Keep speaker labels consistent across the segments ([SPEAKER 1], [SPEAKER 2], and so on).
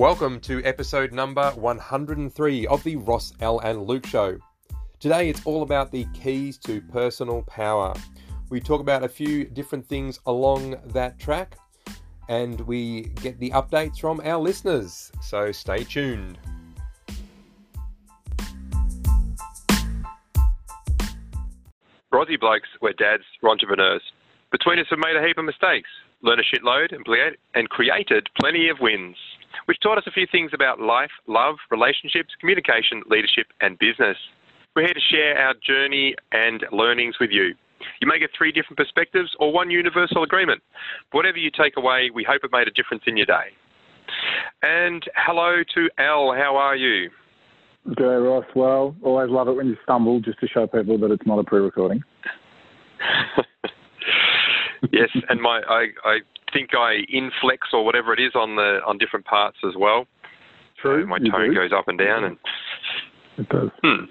[SPEAKER 1] Welcome to episode number 103 of the Ross Al and Luke Show. Today it's all about the keys to personal power. We talk about a few different things along that track and we get the updates from our listeners. So stay tuned.
[SPEAKER 2] Aussie blokes, we're dads, we're entrepreneurs. Between us, we've made a heap of mistakes, learned a shitload, and created plenty of wins, which taught us a few things about life, love, relationships, communication, leadership, and business. We're here to share our journey and learnings with you. You may get three different perspectives or one universal agreement. Whatever you take away, we hope it made a difference in your day. And hello to Al, how are you?
[SPEAKER 3] G'day, Ross. Well, always love it when you stumble just to show people that it's not a pre-recording.
[SPEAKER 2] yes, and my I, I think I inflex or whatever it is on the on different parts as well.
[SPEAKER 3] True.
[SPEAKER 2] So my tone
[SPEAKER 3] do.
[SPEAKER 2] goes up and down, and
[SPEAKER 3] It does.
[SPEAKER 2] hmm.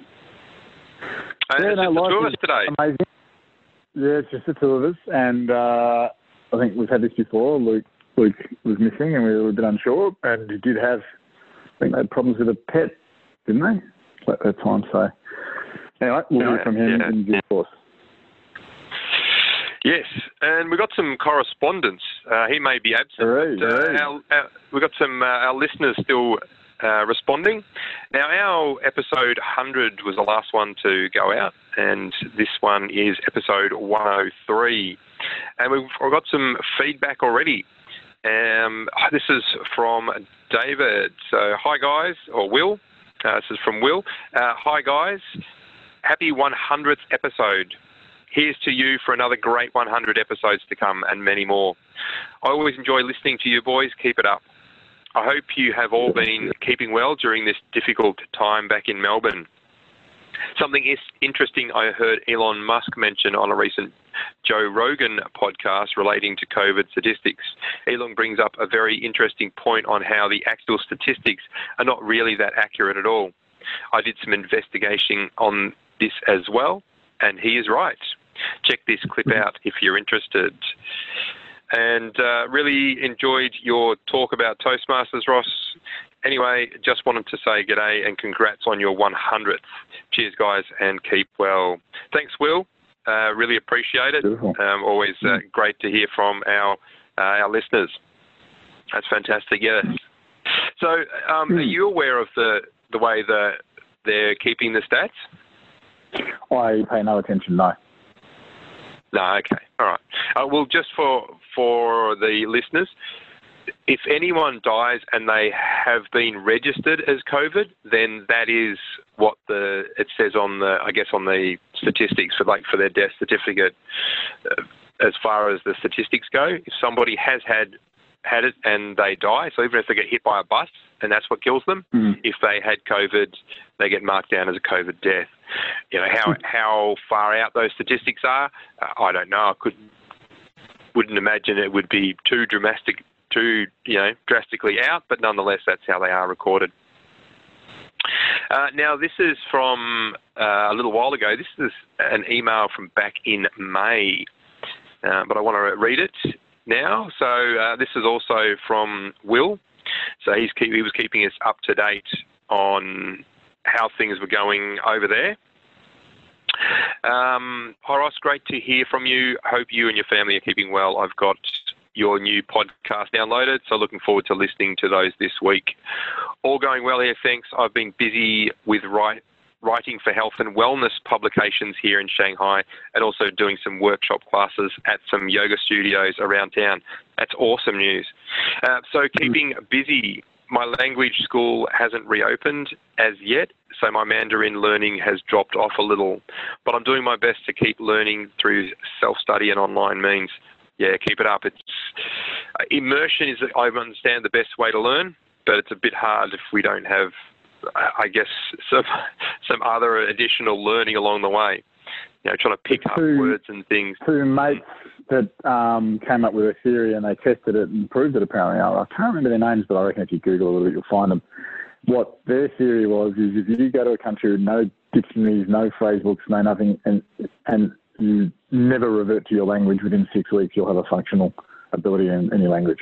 [SPEAKER 2] And
[SPEAKER 3] Yeah,
[SPEAKER 2] it's
[SPEAKER 3] no,
[SPEAKER 2] just the two of us today.
[SPEAKER 3] Amazing. Yeah, it's just the two of us, and uh, I think we've had this before. Luke, Luke was missing, and we were a bit unsure, and he did have, I think they had problems with a pet, didn't they? At that time, so anyway, we'll hear
[SPEAKER 2] Yeah,
[SPEAKER 3] from him
[SPEAKER 2] yeah,
[SPEAKER 3] in due course.
[SPEAKER 2] Yes, and we've got some correspondence. Uh, he may be absent.
[SPEAKER 3] Hooray,
[SPEAKER 2] but, uh, our, our, we got some uh, our listeners still uh, responding. Now, our episode 100 was the last one to go out, and this one is episode 103. And we've got some feedback already. Um, this is from David. So, hi guys, or Will. Uh, this is from Will. Uh, hi guys, happy 100th episode. Here's to you for another great 100 episodes to come and many more. I always enjoy listening to you boys. Keep it up. I hope you have all been keeping well during this difficult time back in Melbourne. Something is interesting I heard Elon Musk mention on a recent Joe Rogan podcast relating to COVID statistics. Elon brings up a very interesting point on how the actual statistics are not really that accurate at all. I did some investigation on this as well, and he is right. Check this clip out if you're interested. And uh, really enjoyed your talk about Toastmasters, Ross. Anyway, just wanted to say g'day and congrats on your 100th. Cheers, guys, and keep well. Thanks, Will. Uh, really appreciate it. Um, always uh, great to hear from our uh, our listeners. That's fantastic. Yes. So, um, are you aware of the the way that they're keeping the stats?
[SPEAKER 3] I pay no attention, no.
[SPEAKER 2] No, okay, all right. Uh, well, just for for the listeners, if anyone dies and they have been registered as COVID, then that is what the it says on the I guess on the statistics for like for their death certificate. Uh, as far as the statistics go, if somebody has had had it and they die, so even if they get hit by a bus and that's what kills them,
[SPEAKER 3] Mhm.
[SPEAKER 2] if they had COVID, they get marked down as a COVID death. You know how how far out those statistics are, uh, I don't know. I could wouldn't imagine it would be too dramatic, too you know drastically out, but nonetheless, that's how they are recorded. Uh, now, this is from uh, a little while ago. This is an email from back in May, uh, but I want to read it now. So uh, this is also from Will. So he's keep, he was keeping us up to date on how things were going over there. Um, hi Ross, great to hear from you. Hope you and your family are keeping well. I've got your new podcast downloaded, so looking forward to listening to those this week. All going well here, thanks. I've been busy with writing for health and wellness publications here in Shanghai and also doing some workshop classes at some yoga studios around town. That's awesome news. Uh, so, keeping busy. My language school hasn't reopened as yet, so my Mandarin learning has dropped off a little. But I'm doing my best to keep learning through self study and online means. Yeah, keep it up. It's uh, immersion is, I understand, the best way to learn, but it's a bit hard if we don't have, I I guess, some some other additional learning along the way. You know, trying to pick up
[SPEAKER 3] Two-
[SPEAKER 2] words and things.
[SPEAKER 3] two mates that um, came up with a theory and they tested it and proved it apparently. I I can't remember their names, but I reckon if you Google a little bit, you'll find them. What their theory was is if you go to a country with no dictionaries, no phrase books, no nothing, and and you never revert to your language within six weeks, you'll have a functional ability in, in your language.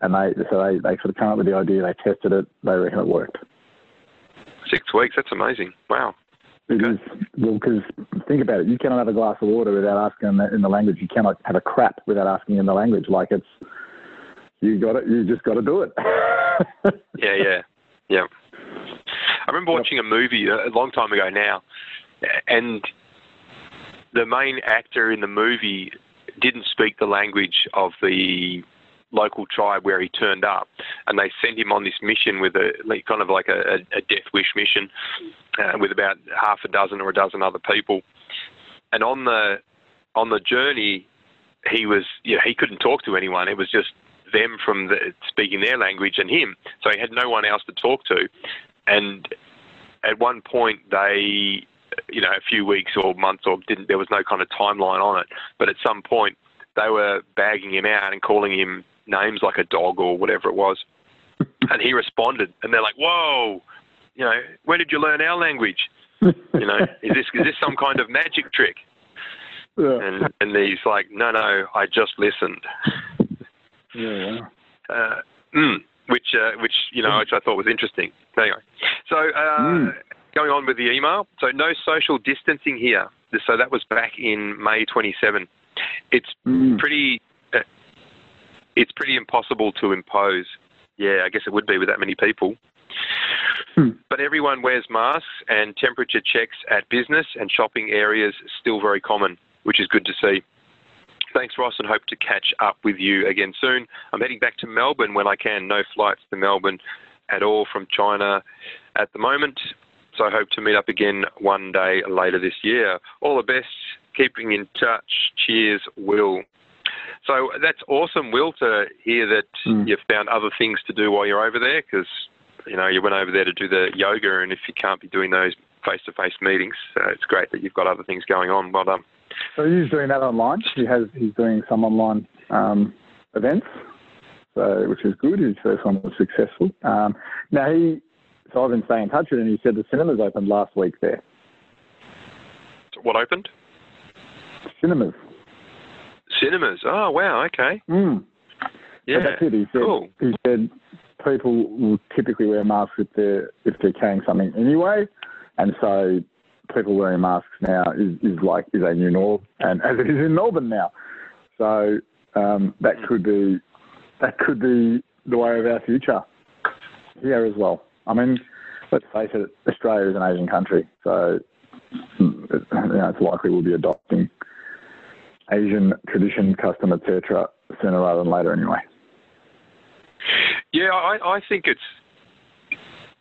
[SPEAKER 3] and they so they, they sort of came up with the idea. They tested it. They reckon it worked.
[SPEAKER 2] Six weeks. That's amazing. Wow.
[SPEAKER 3] Is well because think about it. You cannot have a glass of water without asking in the, in the language. You cannot have a crap without asking in the language. Like it's you got it. You just got to do it.
[SPEAKER 2] yeah, yeah, yeah. I remember watching a movie a long time ago now, and the main actor in the movie didn't speak the language of the local tribe where he turned up, and they sent him on this mission with a kind of like a, a death wish mission uh, with about half a dozen or a dozen other people. And on the on the journey, he was you know, he couldn't talk to anyone. It was just them from the, speaking their language and him. So he had no one else to talk to. And at one point, they you know, a few weeks or months or didn't, there was no kind of timeline on it. But at some point, they were bagging him out and calling him names like a dog or whatever it was. and he responded, and they're like, "Whoa, you know, when did you learn our language? You know, is this is this some kind of magic trick?" Yeah. And and he's like, "No, no, I just listened."
[SPEAKER 3] Yeah.
[SPEAKER 2] Uh, mm, which uh, which you know, which I thought was interesting. Anyway, so uh, mm. going on with the email. So no social distancing here. So that was back in May 27. It's mm. pretty it's pretty impossible to impose. Yeah, I guess it would be with that many people. Hmm. But everyone wears masks and temperature checks at business and shopping areas still very common, which is good to see. Thanks, Ross, and hope to catch up with you again soon. I'm heading back to Melbourne when I can. No flights to Melbourne at all from China at the moment. So I hope to meet up again one day later this year. All the best. Keeping in touch. Cheers, Will. So that's awesome, Will, to hear that mm. you've found other things to do while you're over there because, you know, you went over there to do the yoga, and if you can't be doing those face to face meetings, uh, it's great that you've got other things going on. Well done.
[SPEAKER 3] So he's doing that online. He has he's doing some online um, events, so which is good. His first one was successful. Um, now he, so I've been staying in touch with him. He said the cinemas opened last week there.
[SPEAKER 2] What opened?
[SPEAKER 3] Cinemas.
[SPEAKER 2] Cinemas. Oh wow. Okay.
[SPEAKER 3] Mm.
[SPEAKER 2] Yeah.
[SPEAKER 3] But that's it. He said,
[SPEAKER 2] cool.
[SPEAKER 3] he said people will typically wear masks if they're if they're carrying something anyway, and so people wearing masks now is, is like is a new norm, and as it is in Melbourne now. So um, that mm. could be that could be the way of our future here as well. I mean, let's face it, Australia is an Asian country, so you know, it's likely we'll be adopting Asian tradition, custom, etc., sooner rather than later, anyway.
[SPEAKER 2] Yeah, I, I think it's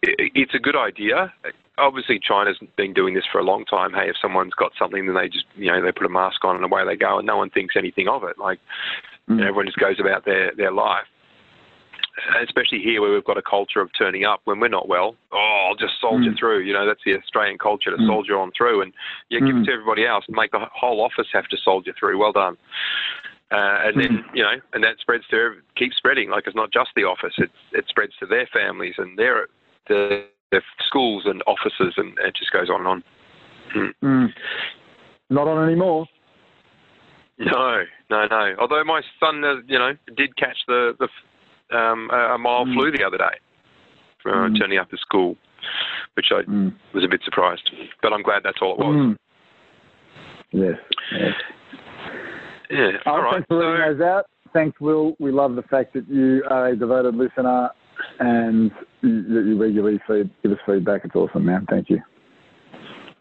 [SPEAKER 2] it's a good idea. Obviously, China's been doing this for a long time. Hey, if someone's got something, then they just you know they put a mask on and away they go, and no one thinks anything of it. Like mm. you know, everyone just goes about their their life especially here where we've got a culture of turning up when we're not well. Oh, I'll just soldier mm. through. You know, that's the Australian culture to mm. soldier on through, and yeah, give mm. it to everybody else and make the whole office have to soldier through. Well done. Uh, and then mm. you know, and that spreads to keep spreading. Like it's not just the office; it it spreads to their families and their the, their schools and offices, and it just goes on and on.
[SPEAKER 3] Mm. Mm. Not on anymore.
[SPEAKER 2] No, no, no. Although my son, uh, you know, did catch the the um, a, a mile mm. flu the other day, uh, mm. turning up at school, which I mm. was a bit surprised. But I'm glad that's all it was.
[SPEAKER 3] Mm. Yes. yes.
[SPEAKER 2] Yeah. Oh, all right.
[SPEAKER 3] Thanks for reading those out. Thanks, Will. We love the fact that you are a devoted listener and that you regularly feed, give us feedback. It's awesome, man. Thank you.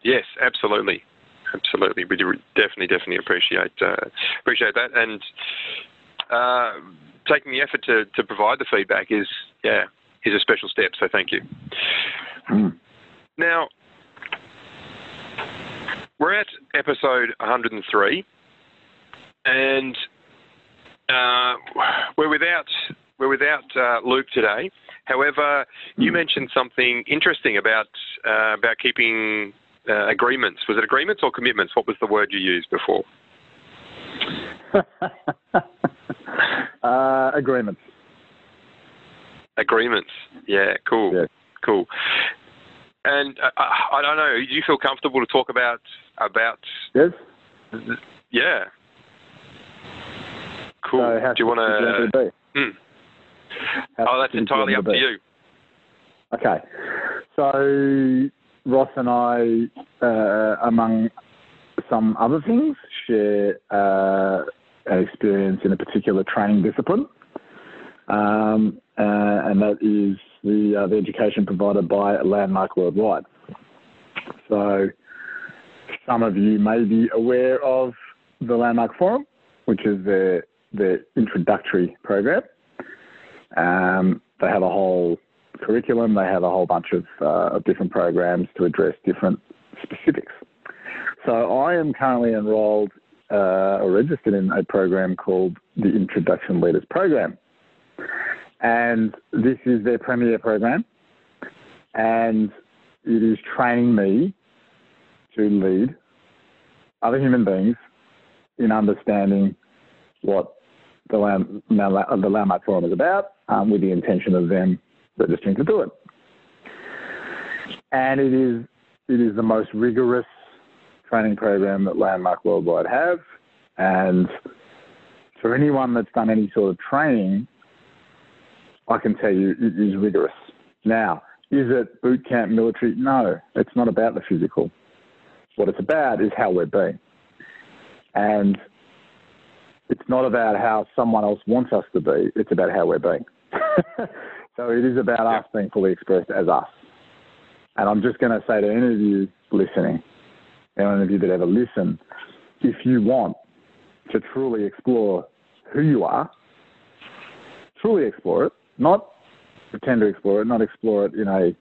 [SPEAKER 2] Yes, absolutely, absolutely. We do definitely, definitely appreciate uh, appreciate that, and uh, taking the effort to, to provide the feedback is yeah is a special step. So thank you.
[SPEAKER 3] Mm.
[SPEAKER 2] Now we're at episode 103, and uh, we're without we're without uh, Luke today. However, you hmm. mentioned something interesting about uh, about keeping uh, agreements. Was it agreements or commitments? What was the word you used before?
[SPEAKER 3] uh, agreements.
[SPEAKER 2] Agreements. Yeah, cool.
[SPEAKER 3] Yeah.
[SPEAKER 2] Cool. And uh, I don't know. Do you feel comfortable to talk about about?
[SPEAKER 3] Yes.
[SPEAKER 2] Yeah. Cool.
[SPEAKER 3] So
[SPEAKER 2] do you want to?
[SPEAKER 3] How
[SPEAKER 2] Oh, that's entirely up to you.
[SPEAKER 3] Okay. So Ross and I, uh, among some other things, share uh, experience in a particular training discipline, um, uh, and that is the, uh, the education provided by Landmark Worldwide. So some of you may be aware of the Landmark Forum, which is their, their introductory program. Um, they have a whole curriculum. They have a whole bunch of, uh, of different programs to address different specifics. So I am currently enrolled uh, or registered in a program called the Introduction Leaders Program. And this is their premier program. And it is training me to lead other human beings in understanding what the, Land, the Landmark Forum is about um, with the intention of them registering to do it. And it is it is the most rigorous training program that Landmark Worldwide have. And for anyone that's done any sort of training, I can tell you it is rigorous. Now, is it boot camp military? No, it's not about the physical. What it's about is how we're being. And it's not about how someone else wants us to be, it's about how we're being. so it is about us being fully expressed as us. And I'm just going to say to any of you listening, any of you that ever listen, if you want to truly explore who you are, truly explore it, not pretend to explore it, not explore it in a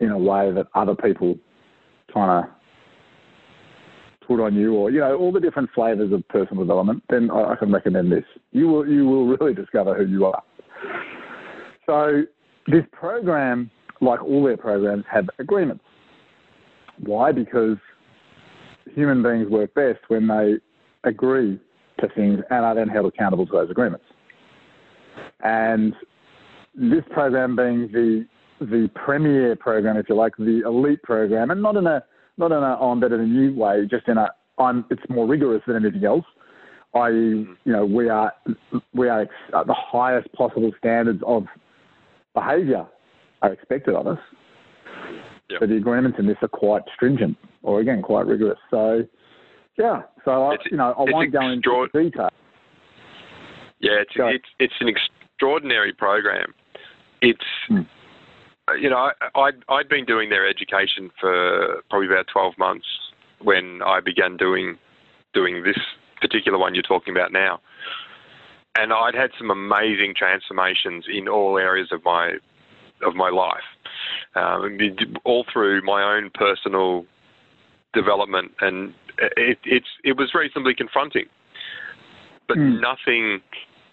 [SPEAKER 3] in a way that other people kind of put on you, or you know all the different flavors of personal development, then I, I can recommend this. You will you will really discover who you are. So this program, like all their programs, have agreements. Why? Because human beings work best when they agree to things and are then held accountable to those agreements. And this program being the the premier program, if you like, the elite program, and not in a not in a oh, I'm better than you way, just in a I'm it's more rigorous than anything else. I you know we are we are at uh, the highest possible standards of behaviour are expected of us.
[SPEAKER 2] Yep.
[SPEAKER 3] So the agreements in this are quite stringent, or again quite rigorous. So yeah, so I,
[SPEAKER 2] It's-
[SPEAKER 3] you know I won't go into detail.
[SPEAKER 2] Yeah, it's it's it's an extraordinary program. It's
[SPEAKER 3] Hmm.
[SPEAKER 2] you know I I'd, I'd been doing their education for probably about twelve months when I began doing doing this particular one you're talking about now, and I'd had some amazing transformations in all areas of my of my life, um, all through my own personal development, and it, it's it was reasonably confronting, but
[SPEAKER 3] Hmm.
[SPEAKER 2] nothing.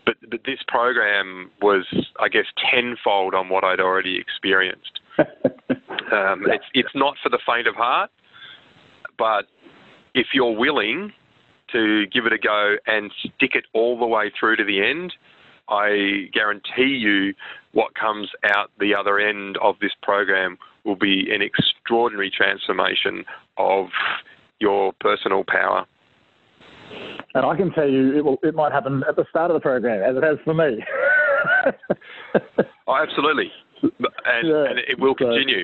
[SPEAKER 2] But but this program was, I guess, tenfold on what I'd already experienced. Um, It's it's not for the faint of heart, but if you're willing to give it a go and stick it all the way through to the end, I guarantee you what comes out the other end of this program will be an extraordinary transformation of your personal power.
[SPEAKER 3] And I can tell you, it will. It might happen at the start of the program, as it has for me.
[SPEAKER 2] Oh, absolutely, and,
[SPEAKER 3] Yeah,
[SPEAKER 2] and it will
[SPEAKER 3] so-
[SPEAKER 2] continue.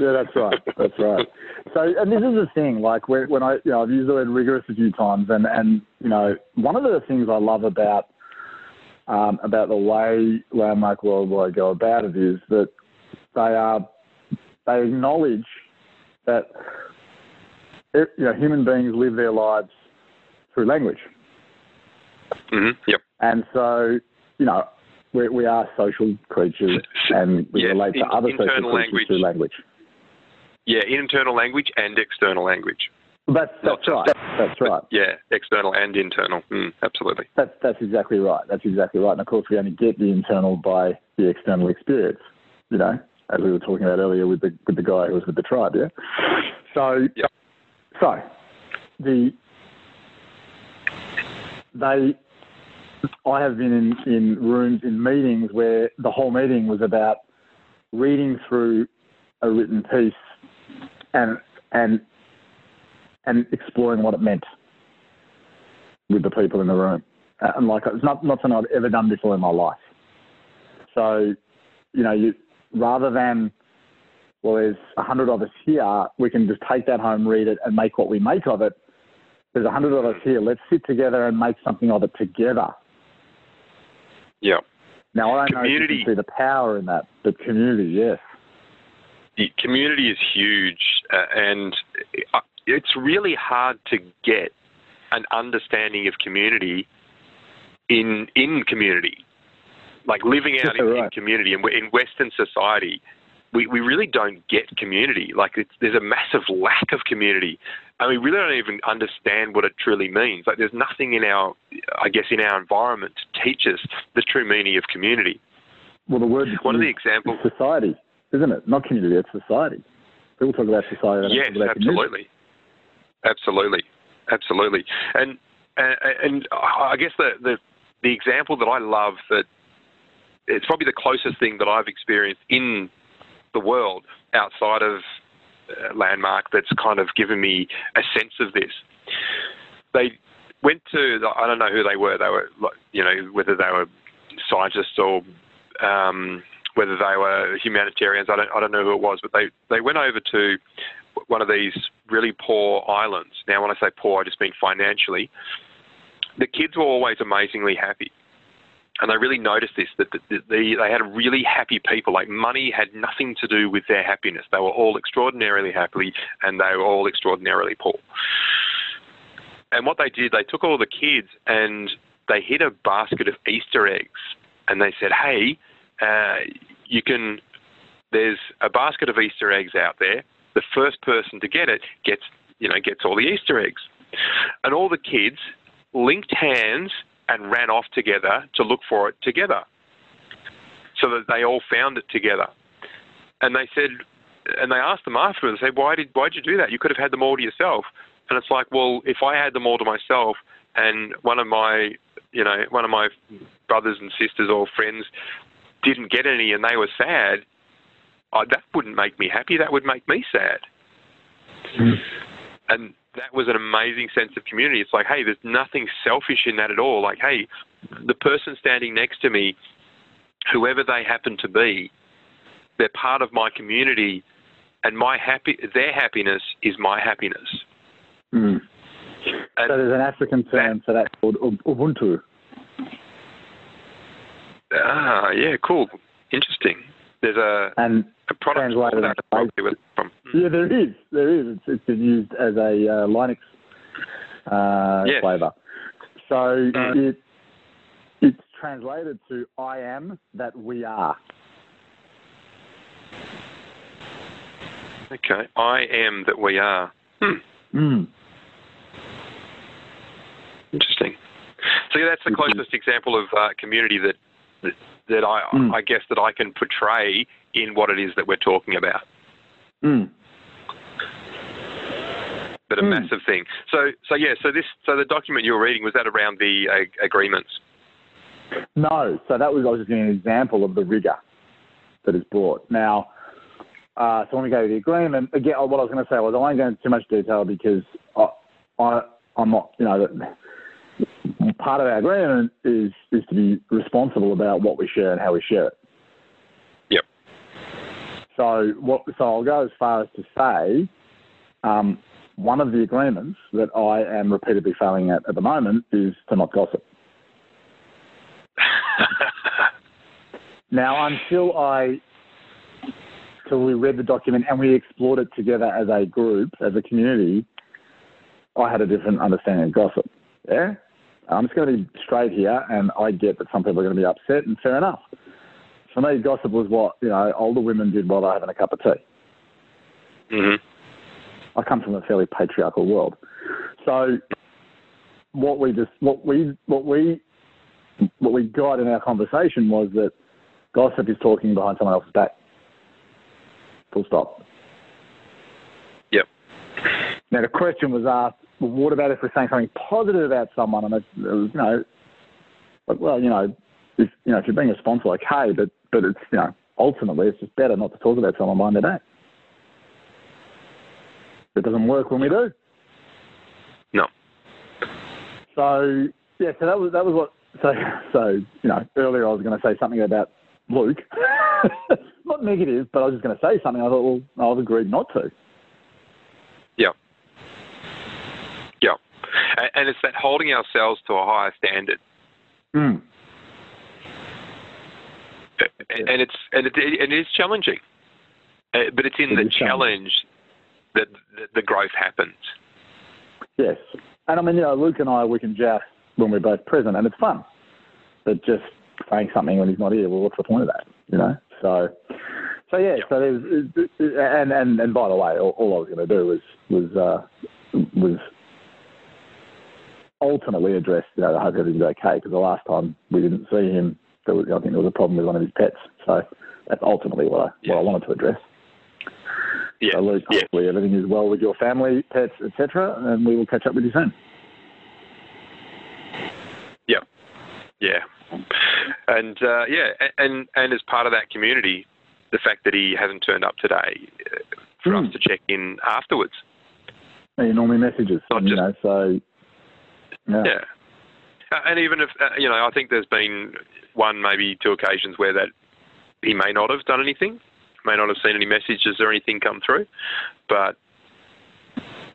[SPEAKER 3] yeah, that's right. That's right. So, and this is the thing. Like when I, you know, I've used the word rigorous a few times, and and you know, one of the things I love about um, about the way Landmark Worldwide go about it is that they are they acknowledge that you know human beings live their lives through language.
[SPEAKER 2] hmm Yep.
[SPEAKER 3] And so, you know, we, we are social creatures and we
[SPEAKER 2] Yeah,
[SPEAKER 3] relate to
[SPEAKER 2] in-
[SPEAKER 3] other social creatures
[SPEAKER 2] language.
[SPEAKER 3] through language.
[SPEAKER 2] Yeah, internal language and external language.
[SPEAKER 3] That's, that's right. That's right.
[SPEAKER 2] Yeah, external and internal. Mm, absolutely.
[SPEAKER 3] That's, that's exactly right. That's exactly right. And of course, we only get the internal by the external experience, you know, as we were talking about earlier with the, with the guy who was with the tribe, yeah? So,
[SPEAKER 2] Yep.
[SPEAKER 3] so the, they, I have been in, in rooms, in meetings where the whole meeting was about reading through a written piece and, and, and exploring what it meant with the people in the room. Uh, and like it's not not something I've ever done before in my life. So, you know, you rather than well, there's a hundred of us here, we can just take that home, read it, and make what we make of it. There's a hundred of us here. Let's sit together and make something of it together.
[SPEAKER 2] Yeah.
[SPEAKER 3] Now I don't
[SPEAKER 2] Community.
[SPEAKER 3] know if you can see the power in that, but community, yes.
[SPEAKER 2] the community is huge, uh, and it's really hard to get an understanding of community in in community, like living out in, in community. And in Western society, we, we really don't get community. Like it's, there's a massive lack of community, and we really don't even understand what it truly means. Like there's nothing in our, I guess, in our environment to teach us the true meaning of community.
[SPEAKER 3] Well, the word
[SPEAKER 2] One of the
[SPEAKER 3] is
[SPEAKER 2] examples
[SPEAKER 3] society, isn't it? Not community, it's society. People talk about society.
[SPEAKER 2] Yes,
[SPEAKER 3] about community.
[SPEAKER 2] Absolutely, absolutely. And and, and I guess the, the the example that I love that it's probably the closest thing that I've experienced in the world outside of uh, Landmark that's kind of given me a sense of this. They went to I don't know who they were. They were you know whether they were scientists or um, whether they were humanitarians. I don't I don't know who it was, but they they went over to one of these really poor islands. Now, when I say poor, I just mean financially. The kids were always amazingly happy. And they really noticed this that the, the, the, they had really happy people. Like money had nothing to do with their happiness. They were all extraordinarily happy and they were all extraordinarily poor. And what they did, they took all the kids and they hid a basket of Easter eggs and they said, hey, uh, you can, there's a basket of Easter eggs out there. The first person to get it gets, you know, gets all the Easter eggs. And all the kids linked hands and ran off together to look for it together. So that they all found it together. And they said, and they asked them afterwards, they said, why did, why did you do that? You could have had them all to yourself. And it's like, well, if I had them all to myself and one of my, you know, one of my brothers and sisters or friends didn't get any and they were sad, I, that wouldn't make me happy. That would make me sad. And that was an amazing sense of community. It's like, hey, there's nothing selfish in that at all. Like, hey, the person standing next to me, whoever they happen to be, they're part of my community, and my happy, their happiness is my happiness.
[SPEAKER 3] Mm.
[SPEAKER 2] And
[SPEAKER 3] So there's an African term for that called Ubuntu.
[SPEAKER 2] ah, yeah, cool, interesting. There's a,
[SPEAKER 3] And
[SPEAKER 2] a product
[SPEAKER 3] Translated
[SPEAKER 2] that
[SPEAKER 3] into
[SPEAKER 2] probably with- from. hmm.
[SPEAKER 3] yeah, there is. There is. It's, it's been used as a uh, Linux uh,
[SPEAKER 2] Yes.
[SPEAKER 3] flavor. So
[SPEAKER 2] Mm.
[SPEAKER 3] it it's translated to "I am that we are."
[SPEAKER 2] Okay, I am that we are. Hmm.
[SPEAKER 3] Mm.
[SPEAKER 2] Interesting. So yeah, that's the closest example of uh, community that that, that I
[SPEAKER 3] Mm.
[SPEAKER 2] I guess that I can portray in what it is that we're talking about.
[SPEAKER 3] Mm.
[SPEAKER 2] But a
[SPEAKER 3] Mm.
[SPEAKER 2] massive thing. So so yeah. So this so the document you were reading was that around the uh, agreements.
[SPEAKER 3] No, so that was I was just giving an example of the rigor that is brought. Now, uh, so when we go to the agreement, again, what I was going to say was I won't go into too much detail because I, I I'm not, you know, that part of our agreement is is to be responsible about what we share and how we share it. So what? So I'll go as far as to say, um, one of the agreements that I am repeatedly failing at at the moment is to not gossip. Now, until I, till we read the document and we explored it together as a group, as a community, I had a different understanding of gossip. Yeah, I'm just going to be straight here, and I get that some people are going to be upset, and fair enough. For me, gossip was what you know older women did while they're having a cup of tea.
[SPEAKER 2] hmm
[SPEAKER 3] I come from a fairly patriarchal world, so what we just what we what we what we got in our conversation was that gossip is talking behind someone else's back. Full stop.
[SPEAKER 2] Yep.
[SPEAKER 3] Now the question was asked, well, what about if we're saying something positive about someone? And it, it was, you know, well, you know, if you know if you're being a sponsor, okay, but but it's you know ultimately it's just better not to talk about someone behind their back. It doesn't work when we do.
[SPEAKER 2] No.
[SPEAKER 3] So yeah, so that was that was what so so you know earlier I was going to say something about Luke. not negative, but I was just going to say something. I thought, well, I've agreed not to.
[SPEAKER 2] Yeah. Yeah. And it's that holding ourselves to a higher standard.
[SPEAKER 3] Mm.
[SPEAKER 2] And it's and it, it is challenging, uh, but it's in
[SPEAKER 3] It
[SPEAKER 2] the challenge that the- the growth happens.
[SPEAKER 3] Yes. And I mean, you know, Luke and I, we can joust when we're both present, and it's fun. But just saying something when he's not here, well, what's the point of that? You know? So, so yeah. So there's, and and and by the way, all, all I was going to do was was uh, was ultimately address, you know, I hope everything's okay because the last time we didn't see him, there was, I think there was a problem with one of his pets. So that's ultimately what I
[SPEAKER 2] Yeah.
[SPEAKER 3] what I wanted to address.
[SPEAKER 2] Yeah.
[SPEAKER 3] So Luke,
[SPEAKER 2] Yeah.
[SPEAKER 3] hopefully everything is well with your family, pets, etc., and we will catch up with you soon.
[SPEAKER 2] Yeah, yeah, and uh, yeah, and and as part of that community, the fact that he hasn't turned up today uh, for
[SPEAKER 3] Mm.
[SPEAKER 2] us to check in afterwards.
[SPEAKER 3] You normally messages,
[SPEAKER 2] Not
[SPEAKER 3] you
[SPEAKER 2] just-
[SPEAKER 3] know. So yeah,
[SPEAKER 2] Yeah, and even if uh, you know, I think there's been one, maybe two occasions where that he may not have done anything, may not have seen any messages or anything come through, but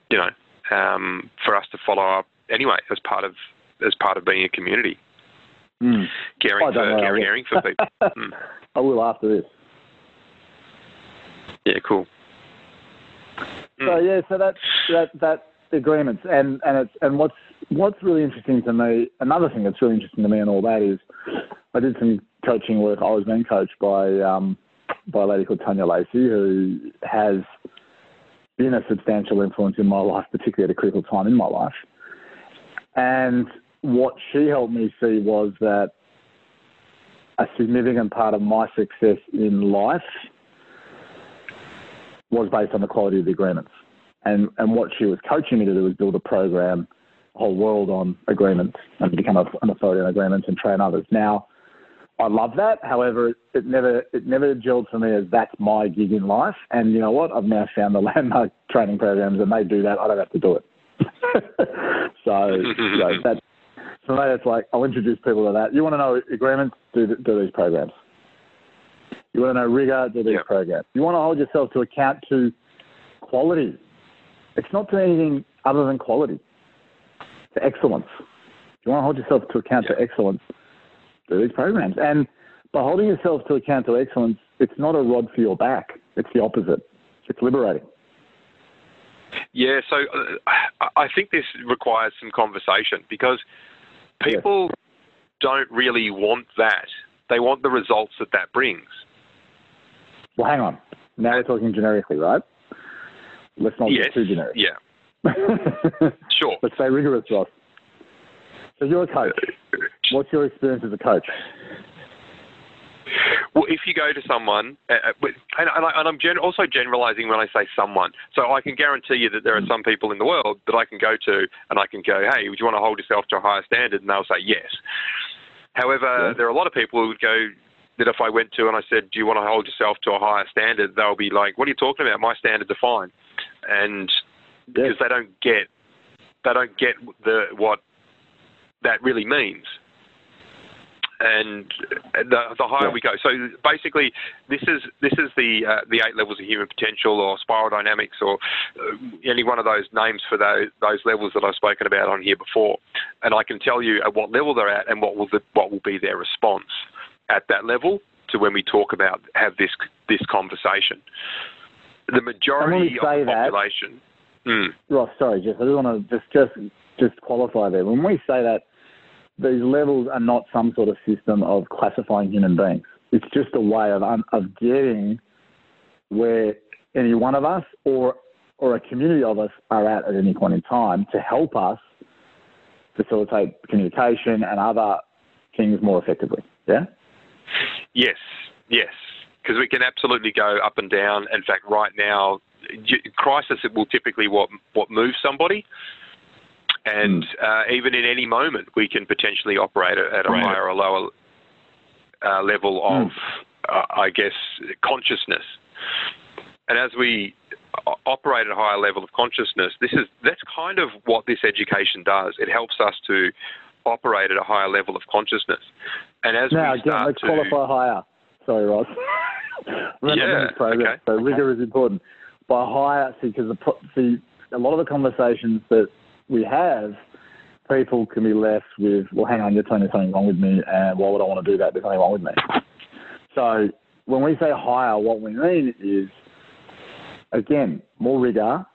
[SPEAKER 2] you know, um, for us to follow up anyway as part of as part of being a community,
[SPEAKER 3] Mm.
[SPEAKER 2] caring for
[SPEAKER 3] know,
[SPEAKER 2] caring, for people. Mm.
[SPEAKER 3] I will after this.
[SPEAKER 2] Yeah, cool.
[SPEAKER 3] So
[SPEAKER 2] Mm.
[SPEAKER 3] yeah, so that's that that agreements and and it's and what's what's really interesting to me. Another thing that's really interesting to me and all that is, I did some coaching work. I was being coached by um, by a lady called Tanya Lacey, who has been a substantial influence in my life, particularly at a critical time in my life. And what she helped me see was that a significant part of my success in life was based on the quality of the agreements. And, and what she was coaching me to do was build a program, a whole world on agreements and become a, an authority on agreements and train others. Now, I love that. However, it, never it never gelled for me as that's my gig in life. And you know what? I've now found the landmark training programs and they do that. I don't have to do it. so you know, that for me, it's like I'll introduce people to that. You want to know agreements? Do do these programs. You want to know rigor? Do these
[SPEAKER 2] Yeah.
[SPEAKER 3] programs. You want to hold yourself to account to quality. It's not to anything other than quality, to excellence. If you want to hold yourself to account to excellence, do these programs. And by holding yourself to account to excellence, it's not a rod for your back. It's the opposite. It's liberating.
[SPEAKER 2] Yeah, so uh, I- think this requires some conversation because people don't really want that. They want the results that that brings.
[SPEAKER 3] Well, hang on. Now we're talking generically, right? Let's not
[SPEAKER 2] yes.
[SPEAKER 3] get too generic.
[SPEAKER 2] Yeah, sure.
[SPEAKER 3] Let's say rigorous, Ross. So you're a coach. What's your experience as a coach?
[SPEAKER 2] Well, if you go to someone, uh, uh, and, and, I, and I'm gen- also generalizing when I say someone, so I can guarantee you that there are some people in the world that I can go to and I can go, hey, would you want to hold yourself to a higher standard? And they'll say yes. However,
[SPEAKER 3] Yeah.
[SPEAKER 2] there are a lot of people who would go that if I went to and I said, do you want to hold yourself to a higher standard? They'll be like, what are you talking about? My standards are fine. And because they don't get, they don't get the what that really means and the, the higher
[SPEAKER 3] Yeah.
[SPEAKER 2] we go. So basically, this is this is the uh, the eight levels of human potential, or spiral dynamics, or uh, any one of those names for those those levels that I've spoken about on here before. And I can tell you at what level they're at and what will the, what will be their response at that level to when we talk about have this this conversation. The majority of the
[SPEAKER 3] that-
[SPEAKER 2] population. Mm,
[SPEAKER 3] Ross, sorry, Jess, I just want to just just just qualify there. When we say that these levels are not some sort of system of classifying human beings, it's just a way of of getting where any one of us or or a community of us are at at any point in time to help us facilitate communication and other things more effectively. Yeah.
[SPEAKER 2] Yes, yes, because we can absolutely go up and down. In fact, right now, crisis it will typically what what moves somebody, and uh, even in any moment, we can potentially operate at a
[SPEAKER 1] Right.
[SPEAKER 2] higher or lower uh, level of, uh, I guess, consciousness. And as we operate at a higher level of consciousness, this is that's kind of what this education does. It helps us to operate at a higher level of consciousness. And as
[SPEAKER 3] Now
[SPEAKER 2] we
[SPEAKER 3] again, let's
[SPEAKER 2] to
[SPEAKER 3] qualify higher. Sorry, Ross. Remember
[SPEAKER 2] Yeah,
[SPEAKER 3] program.
[SPEAKER 2] okay.
[SPEAKER 3] So rigor is important. By higher, see, because the see a lot of the conversations that we have, people can be left with, well, hang on, you're telling me something wrong with me, and why would I want to do that? There's something wrong with me. So when we say higher, what we mean is, again, more rigor,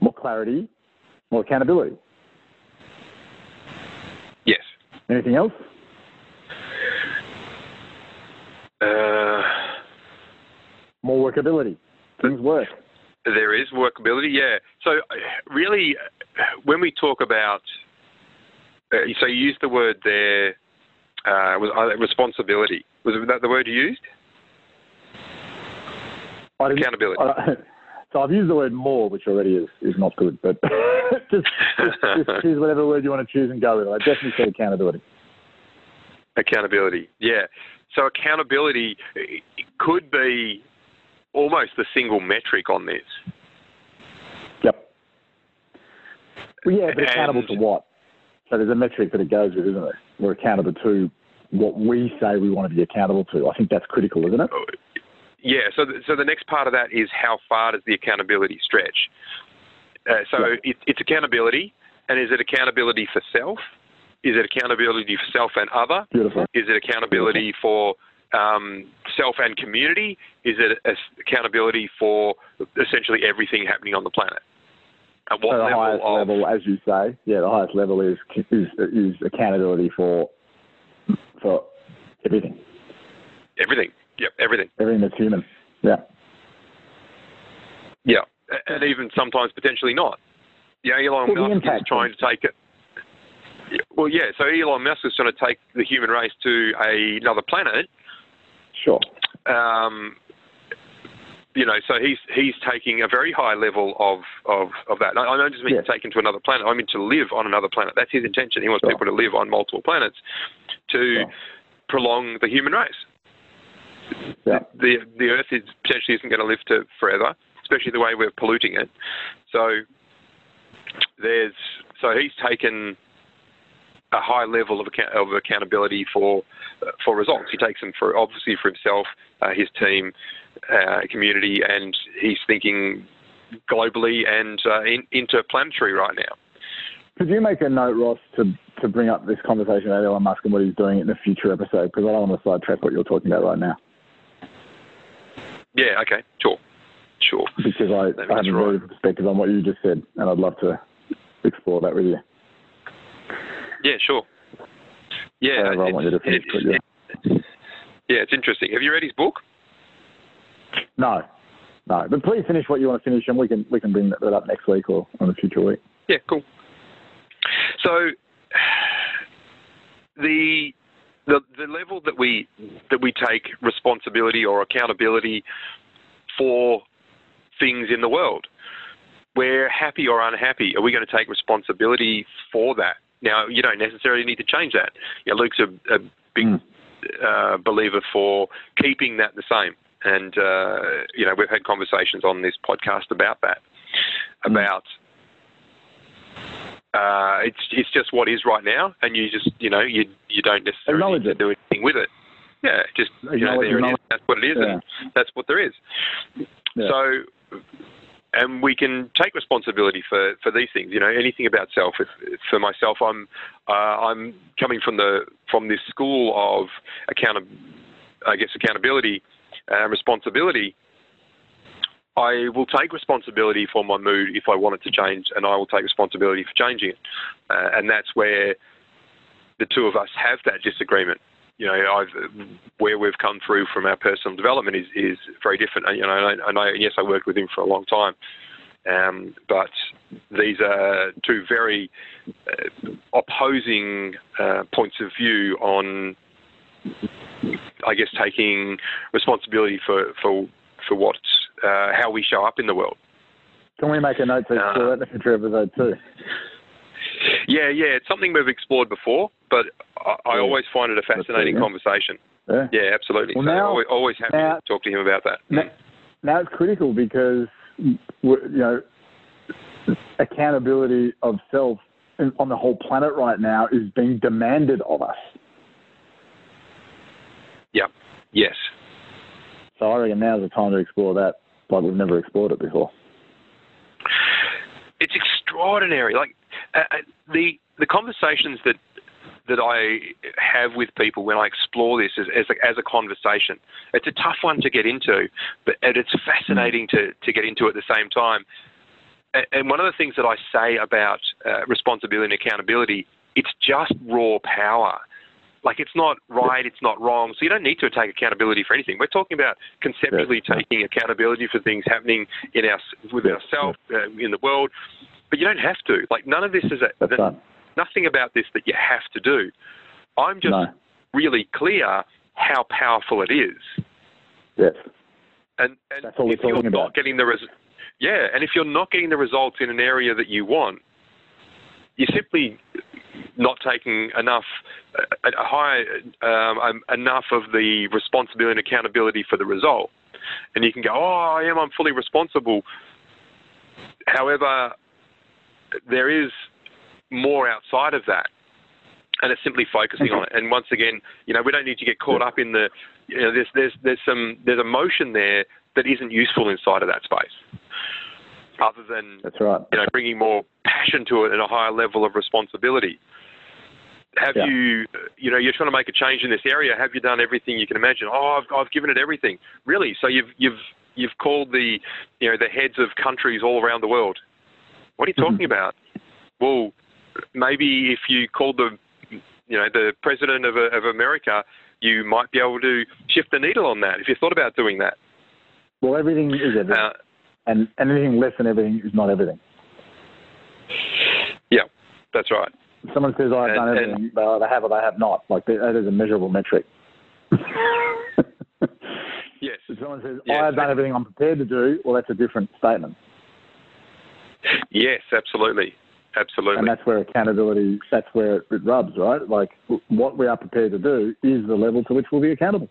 [SPEAKER 3] more clarity, more accountability.
[SPEAKER 2] Yes.
[SPEAKER 3] Anything else?
[SPEAKER 2] Uh,
[SPEAKER 3] More workability. Things work.
[SPEAKER 2] there is workability, yeah. So uh, really, uh, when we talk about, uh, so you used the word there, uh, was uh, responsibility. Was that the word you used? Accountability.
[SPEAKER 3] So I've used the word more, which already is, is not good, but just, just, just choose whatever word you want to choose and go with it. I definitely said accountability.
[SPEAKER 2] Accountability, yeah. So accountability could be almost the single metric on this.
[SPEAKER 3] Yep. Well, yeah, but
[SPEAKER 2] And-
[SPEAKER 3] accountable to what? So there's a metric that it goes with, isn't it? We're accountable to what we say we want to be accountable to. I think that's critical, isn't it?
[SPEAKER 2] Yeah, so the, so the next part of that is how far does the accountability stretch? Uh, so
[SPEAKER 3] Yeah.
[SPEAKER 2] it, it's accountability, and is it accountability for self? Is it accountability for self and other?
[SPEAKER 3] Beautiful.
[SPEAKER 2] Is it accountability for um, self and community? Is it a- accountability for essentially everything happening on the planet? At what
[SPEAKER 3] So the
[SPEAKER 2] level
[SPEAKER 3] highest
[SPEAKER 2] of
[SPEAKER 3] level, as you say, yeah, the highest level is is, is accountability for for everything,
[SPEAKER 2] everything? Yep, everything.
[SPEAKER 3] everything that's human. Yeah.
[SPEAKER 2] Yeah, and even sometimes potentially not. Yeah, Elon Musk is trying to take it. Well, yeah. So Elon Musk is trying to take the human race to a, another planet.
[SPEAKER 3] Sure.
[SPEAKER 2] Um, you know, so he's he's taking a very high level of of, of that. I don't just mean
[SPEAKER 3] Yeah.
[SPEAKER 2] taken to another planet. I mean to live on another planet. That's his intention. He wants
[SPEAKER 3] Sure.
[SPEAKER 2] people to live on multiple planets to
[SPEAKER 3] Sure.
[SPEAKER 2] prolong the human race.
[SPEAKER 3] Yeah.
[SPEAKER 2] the the Earth is potentially isn't going to live to forever, especially the way we're polluting it. So there's so he's taken a high level of, account, of accountability for uh, for results. He takes them for obviously for himself, uh, his team, uh, community, and he's thinking globally and uh, in, interplanetary right now.
[SPEAKER 3] Could you make a note, Ross, to, to bring up this conversation about Elon Musk and what he's doing in a future episode? Because I don't want to sidetrack what you're talking about right now.
[SPEAKER 2] Yeah. Okay. Sure. Sure.
[SPEAKER 3] Because I, I have a
[SPEAKER 2] right.
[SPEAKER 3] perspective on what you just said, and I'd love to explore that with you.
[SPEAKER 2] Yeah. Sure. Yeah.
[SPEAKER 3] I
[SPEAKER 2] it's-
[SPEAKER 3] want you to finish,
[SPEAKER 2] it-
[SPEAKER 3] but yeah.
[SPEAKER 2] yeah, it's interesting. Have you read his book?
[SPEAKER 3] No, no. But please finish what you want to finish, and we can we can bring that up next week or on a future week.
[SPEAKER 2] Yeah, cool. So the the the level that we that we take responsibility or accountability for things in the world, we're happy or unhappy. Are we going to take responsibility for that? Now, you don't necessarily need to change that. You know, Luke's a, a big
[SPEAKER 3] Mm.
[SPEAKER 2] uh, believer for keeping that the same. And, uh, you know, we've had conversations on this podcast about that,
[SPEAKER 3] Mm.
[SPEAKER 2] about uh, it's it's just what is right now, and you just you know you you don't necessarily need to do anything with it. Yeah, just you know there it is. That's what it is, and that's what there is.
[SPEAKER 3] Yeah.
[SPEAKER 2] So, and we can take responsibility for, for these things. You know, anything about self. If, for myself, I'm uh, I'm coming from the from this school of account, I guess accountability and responsibility. I will take responsibility for my mood if I want it to change, and I will take responsibility for changing it. Uh, and that's where the two of us have that disagreement. You know, I've, where we've come through from our personal development is, is very different. And, you know, and I, and I, yes, I worked with him for a long time, um, but these are two very uh, opposing uh, points of view on, I guess, taking responsibility for for for what uh, how we show up in the world.
[SPEAKER 3] Can we make a note to explore that in a future episode too?
[SPEAKER 2] Yeah, yeah, it's something we've explored before, but I, I
[SPEAKER 3] Yeah.
[SPEAKER 2] always find it a fascinating conversation.
[SPEAKER 3] Yeah.
[SPEAKER 2] Yeah, absolutely.
[SPEAKER 3] Well,
[SPEAKER 2] so
[SPEAKER 3] now-
[SPEAKER 2] always, always happy
[SPEAKER 3] now-
[SPEAKER 2] to talk to him about that.
[SPEAKER 3] Now, now it's critical because you know accountability of self on the whole planet right now is being demanded of us.
[SPEAKER 2] Yeah. Yes.
[SPEAKER 3] So I reckon now's the time to explore that like we've never explored it before.
[SPEAKER 2] It's extraordinary. Like uh, uh the the conversations that that I have with people when I explore this as, as, a, as a conversation. It's a tough one to get into, but and it's fascinating to, to get into at the same time. And one of the things that I say about uh, responsibility and accountability, it's just raw power. Like it's not right, it's not wrong. So you don't need to take accountability for anything. We're talking about conceptually yeah. taking accountability for things happening in our with ourselves uh, in the world, but you don't have to. Like none of this is a, the, nothing about this that you have to do. I'm just no. really clear how powerful it is.
[SPEAKER 3] Yes.
[SPEAKER 2] And, and
[SPEAKER 3] That's all
[SPEAKER 2] if
[SPEAKER 3] you're
[SPEAKER 2] not
[SPEAKER 3] about.
[SPEAKER 2] getting the res- yeah, and if you're not getting the results in an area that you want, you're simply not taking enough, a, a high, um, um, enough of the responsibility and accountability for the result. And you can go, oh, I am, I'm fully responsible. However, there is more outside of that. And it's simply focusing on it. And once again, you know, we don't need to get caught up in the, you know, there's there's there's some there's emotion there that isn't useful inside of that space other than
[SPEAKER 3] that's right.
[SPEAKER 2] You know, bringing more passion to it and a higher level of responsibility. Have yeah. you, you know, you're trying to make a change in this area. Have you done everything you can imagine? Oh, I've, I've given it everything. Really? So you've you've you've called the, you know, the heads of countries all around the world. What are you talking mm-hmm. about? Well, maybe if you called the, you know, the president of, of America, you might be able to shift the needle on that. If you thought about doing that.
[SPEAKER 3] Well, everything is everything. Uh, and anything less than everything is not everything.
[SPEAKER 2] Yeah, that's right.
[SPEAKER 3] someone says, "I've and, done everything," and, they have or they have not. Like that is a measurable metric.
[SPEAKER 2] yes.
[SPEAKER 3] If someone says, yes. "I have done everything I'm prepared to do," well, that's a different statement.
[SPEAKER 2] Yes, absolutely, absolutely.
[SPEAKER 3] And that's where accountability. That's where it rubs, right? Like what we are prepared to do is the level to which we'll be accountable.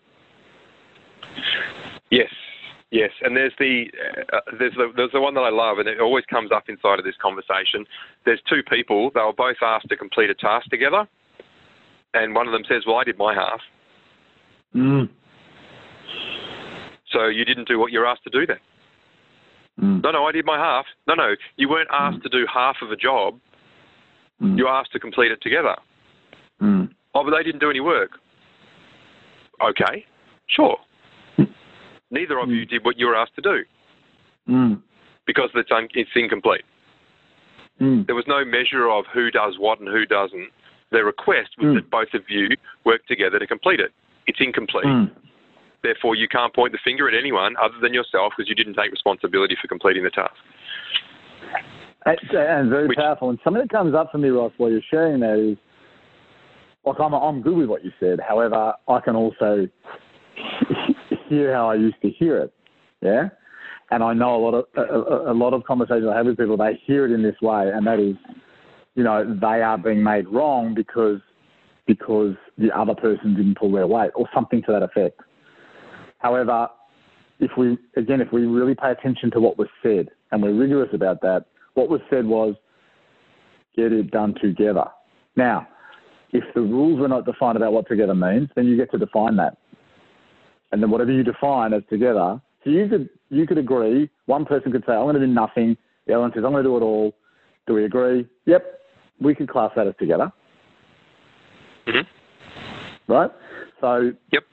[SPEAKER 2] Yes, Yes, and there's the uh, there's the there's the one that I love, and it always comes up inside of this conversation. There's two people; they were both asked to complete a task together, and one of them says, "Well, I did my half."
[SPEAKER 3] Mm.
[SPEAKER 2] So you didn't do what you're asked to do then?
[SPEAKER 3] Mm.
[SPEAKER 2] No, no, I did my half. No, no, you weren't asked mm. to do half of a job.
[SPEAKER 3] Mm.
[SPEAKER 2] You were asked to complete it together.
[SPEAKER 3] Mm.
[SPEAKER 2] Oh, but they didn't do any work. Okay, sure. Neither of mm. you did what you were asked to do
[SPEAKER 3] mm.
[SPEAKER 2] because it's, un- it's incomplete.
[SPEAKER 3] Mm.
[SPEAKER 2] There was no measure of who does what and who doesn't. The request was
[SPEAKER 3] mm.
[SPEAKER 2] that both of you work together to complete it. It's incomplete. Therefore, you can't point the finger at anyone other than yourself because you didn't take responsibility for completing the task.
[SPEAKER 3] Uh, and very Which, powerful. And something that comes up for me, Ross, while you're sharing that is, like, I'm, I'm good with what you said. However, I can also hear how I used to hear it. Yeah. And I know a lot of a, a, lot of conversations I have with people, they hear it in this way, and that is, you know, they are being made wrong because because the other person didn't pull their weight or something to that effect. However, if we again, if we really pay attention to what was said and we're rigorous about that, what was said was get it done together. Now, if the rules are not defined about what together means, then you get to define that and then whatever you define as together. So you could you could agree. One person could say, "I'm going to do nothing." The other one says, "I'm going to do it all." Do we agree? Yep. We could class that as together.
[SPEAKER 2] Mm-hmm.
[SPEAKER 3] Right. So
[SPEAKER 2] yep.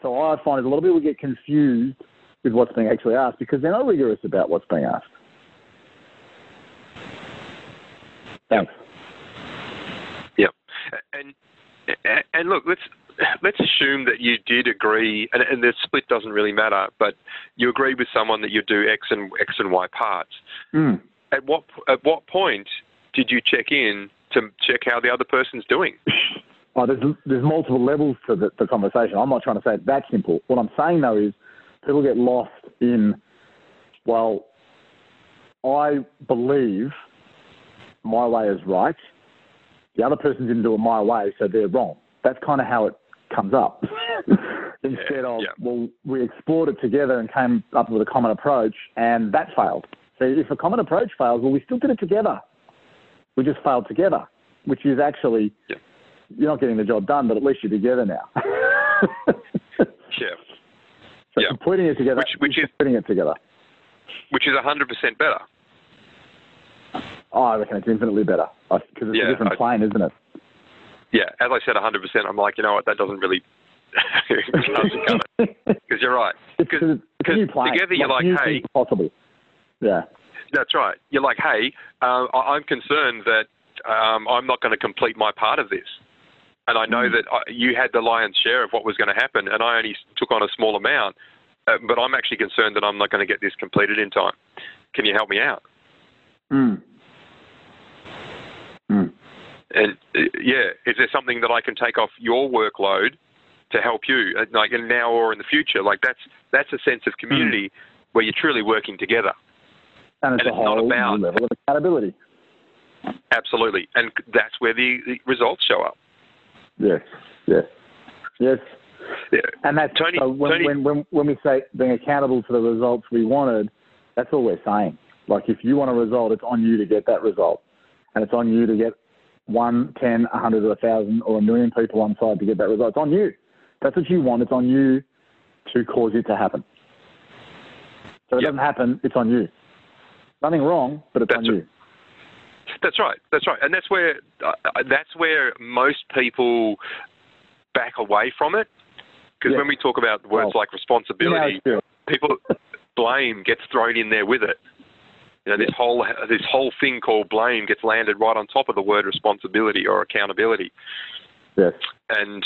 [SPEAKER 3] So I find a lot of people get confused with what's being actually asked because they're not rigorous about what's being asked. Thanks.
[SPEAKER 2] Yep. And and look, let's let's assume that you did agree, and, and the split doesn't really matter, but you agree with someone that you do X and X and Y parts.
[SPEAKER 3] Mm.
[SPEAKER 2] At what at what point did you check in to check how the other person's doing?
[SPEAKER 3] Oh, there's there's multiple levels to the, the conversation. I'm not trying to say it's that simple. What I'm saying though is people get lost in well, I believe my way is right. The other person didn't do it my way, so they're wrong. That's kind of how it comes up. Instead of,
[SPEAKER 2] yeah.
[SPEAKER 3] well, we explored it together and came up with a common approach, and that failed. So if a common approach fails, well, we still did it together. We just failed together, which is actually,
[SPEAKER 2] yeah.
[SPEAKER 3] You're not getting the job done, but at least you're together now.
[SPEAKER 2] yeah.
[SPEAKER 3] So
[SPEAKER 2] Yeah.
[SPEAKER 3] putting it together,
[SPEAKER 2] Which- which is-
[SPEAKER 3] putting it together.
[SPEAKER 2] which is 100% better.
[SPEAKER 3] Oh, I reckon it's infinitely better because it's
[SPEAKER 2] Yeah,
[SPEAKER 3] a different
[SPEAKER 2] I-
[SPEAKER 3] plane, isn't it?
[SPEAKER 2] Yeah, as I said, 100%. I'm like, you know what? That doesn't really doesn't cut it because you're right. Because
[SPEAKER 3] it's a
[SPEAKER 2] 'cause together you're like, hey-
[SPEAKER 3] possible. Yeah.
[SPEAKER 2] That's right. You're like, hey, uh, I'm concerned that um, I'm not going to complete my part of this. And I know
[SPEAKER 3] Mm.
[SPEAKER 2] that I, you had the lion's share of what was going to happen, and I only took on a small amount. Uh, but I'm actually concerned that I'm not going to get this completed in time. Can you help me out?
[SPEAKER 3] Mm. Mm.
[SPEAKER 2] And uh, yeah, is there something that I can take off your workload to help you, uh, like in now or in the future? Like that's that's a sense of community where you're truly working together.
[SPEAKER 3] And it's
[SPEAKER 2] And
[SPEAKER 3] a
[SPEAKER 2] it's not about-
[SPEAKER 3] level of accountability.
[SPEAKER 2] Absolutely, and that's where the, the results show up.
[SPEAKER 3] Yes. Yes. Yes.
[SPEAKER 2] Yeah.
[SPEAKER 3] And that's
[SPEAKER 2] Tony-
[SPEAKER 3] so when,
[SPEAKER 2] Tony-
[SPEAKER 3] when, when, when we say being accountable for the results we wanted, that's all we're saying. Like if you want a result, it's on you to get that result. And it's on you to get one, ten, a hundred, or a thousand, or a million people on side to get that result. It's on you. That's what you want. It's on you to cause it to happen. So if it doesn't happen, it's on you. Nothing wrong, but it's
[SPEAKER 2] That's
[SPEAKER 3] on
[SPEAKER 2] it.
[SPEAKER 3] you.
[SPEAKER 2] That's right. That's right, and that's where uh, that's where most people back away from it. Because
[SPEAKER 3] Yeah.
[SPEAKER 2] when we talk about words
[SPEAKER 3] Well,
[SPEAKER 2] like responsibility,
[SPEAKER 3] know,
[SPEAKER 2] people blame gets thrown in there with it. You know, this whole this whole thing called blame gets landed right on top of the word responsibility or accountability.
[SPEAKER 3] yes.
[SPEAKER 2] And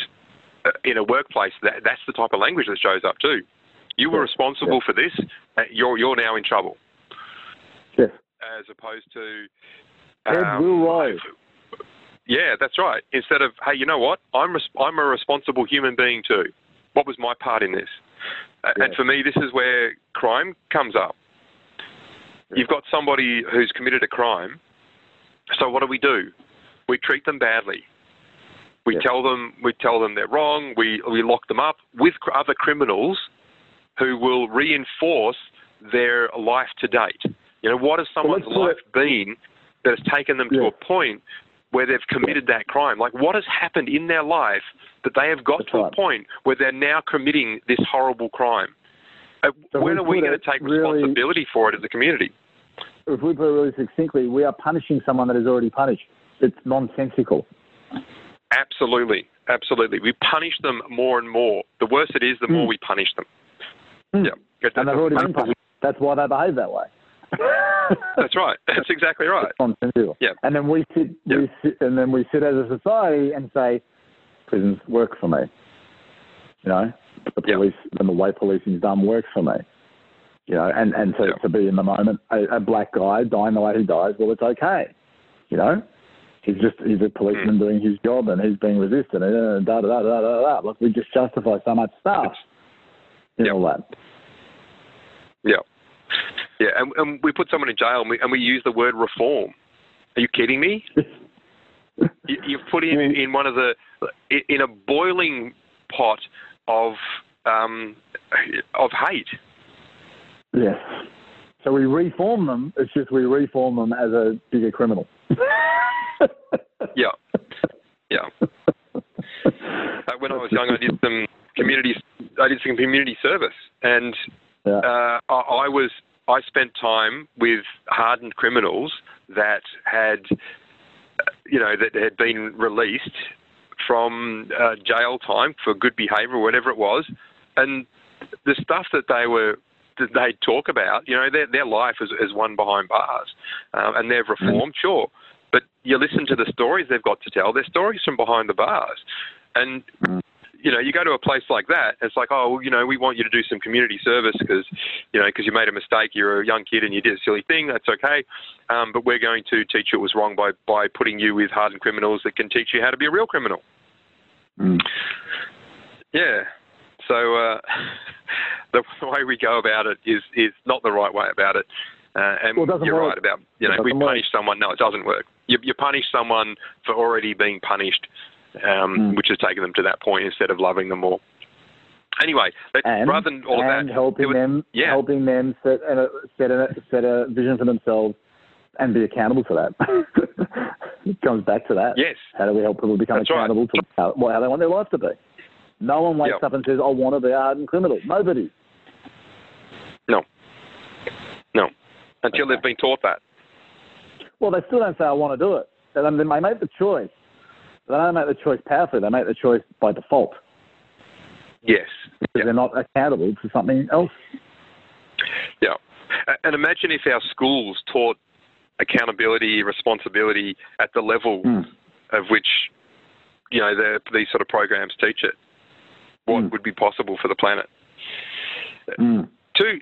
[SPEAKER 2] uh, in a workplace, that, that's the type of language that shows up too. You were
[SPEAKER 3] Yeah.
[SPEAKER 2] responsible for this. uh, You're you're now in trouble.
[SPEAKER 3] Yes.
[SPEAKER 2] As opposed to
[SPEAKER 3] Heads
[SPEAKER 2] um,
[SPEAKER 3] will rise.
[SPEAKER 2] Yeah, that's right. Instead of, hey, you know what? I'm res- I'm a responsible human being too. What was my part in this? And for me, this is where crime comes up. You've got somebody who's committed a crime. So what do we do? We treat them badly. We tell them we tell them they're wrong. We we lock them up with cr- other criminals who will reinforce their life to date. You know, what has someone's
[SPEAKER 3] put
[SPEAKER 2] life been that has taken them to a point where they've committed that crime? Like, what has happened in their life that they have got
[SPEAKER 3] That's
[SPEAKER 2] to
[SPEAKER 3] right.
[SPEAKER 2] a point where they're now committing this horrible crime? Uh,
[SPEAKER 3] So
[SPEAKER 2] when are we going to take
[SPEAKER 3] really-
[SPEAKER 2] responsibility for it as a community?
[SPEAKER 3] if we put it really succinctly, we are punishing someone that is already punished. It's nonsensical.
[SPEAKER 2] Absolutely, absolutely. We punish them more and more. The worse it is, the more
[SPEAKER 3] Mm.
[SPEAKER 2] we punish them.
[SPEAKER 3] Mm.
[SPEAKER 2] Yeah,
[SPEAKER 3] And they've already been punished. That's why they behave that way.
[SPEAKER 2] That's right. That's exactly right. Yeah.
[SPEAKER 3] And then we sit, we sit, and then we sit as a society and say, prisons work for me. You know, the police, and the way policing's done works for me. You know, and and to,
[SPEAKER 2] Yeah.
[SPEAKER 3] to be in the moment, a, a black guy dying the way he dies, well, it's okay. You know, he's just he's a policeman hmm. doing his job and he's being resistant and uh, da da da da da da. Look, we just justify so much stuff. You know that.
[SPEAKER 2] Yeah, yeah. And, and we put someone in jail, and we, and we use the word reform. Are you kidding me? You, you've put in, in one of the in a boiling pot of um, of hate.
[SPEAKER 3] Yes. So we reform them. It's just we reform them as a bigger criminal.
[SPEAKER 2] Yeah, yeah. Uh, when I was young, I did some community. I did some community service, and
[SPEAKER 3] Yeah.
[SPEAKER 2] uh, I, I was. I spent time with hardened criminals that had, you know, that had been released from uh, jail time for good behaviour, or whatever it was, and the stuff that they were that they talk about, you know, their their life is, is one behind bars, um, and they've reformed, sure. But you listen to the stories they've got to tell. They're stories from behind the bars, and
[SPEAKER 3] Mm.
[SPEAKER 2] You know, you go to a place like that. It's like, oh, well, you know, we want you to do some community service because, you know, because you made a mistake. You're a young kid and you did a silly thing. That's okay, um, but we're going to teach you it was wrong by by putting you with hardened criminals that can teach you how to be a real criminal.
[SPEAKER 3] Mm.
[SPEAKER 2] Yeah. So uh, the way we go about it is is not the right way about it. Uh, and
[SPEAKER 3] Well, it
[SPEAKER 2] you're
[SPEAKER 3] work.
[SPEAKER 2] right about you know we
[SPEAKER 3] doesn't work.
[SPEAKER 2] punish someone. No, it doesn't work. You, you punish someone for already being punished, um,
[SPEAKER 3] Mm.
[SPEAKER 2] which has taken them to that point instead of loving them more. Anyway,
[SPEAKER 3] And,
[SPEAKER 2] rather than all of that,
[SPEAKER 3] helping
[SPEAKER 2] was-
[SPEAKER 3] them,
[SPEAKER 2] yeah.
[SPEAKER 3] helping them set a, set a set a vision for themselves and be accountable for that. it comes back to that.
[SPEAKER 2] yes,
[SPEAKER 3] How do we help people become
[SPEAKER 2] That's right.
[SPEAKER 3] accountable to how, well, how they want their life to be? No one wakes
[SPEAKER 2] Yep.
[SPEAKER 3] up and says, "I want to be a hardened criminal." Nobody.
[SPEAKER 2] No. No. Until okay. they've been taught that.
[SPEAKER 3] Well, they still don't say, I want to do it. And they make the choice. They don't make the choice powerfully, they make the choice by default.
[SPEAKER 2] Yes.
[SPEAKER 3] Because yep. they're not accountable to something else.
[SPEAKER 2] Yeah. And imagine if our schools taught accountability, responsibility at the level mm. of which, you know, the, these sort of programs teach it. What mm. would be possible for the planet?
[SPEAKER 3] Mm.
[SPEAKER 2] Two,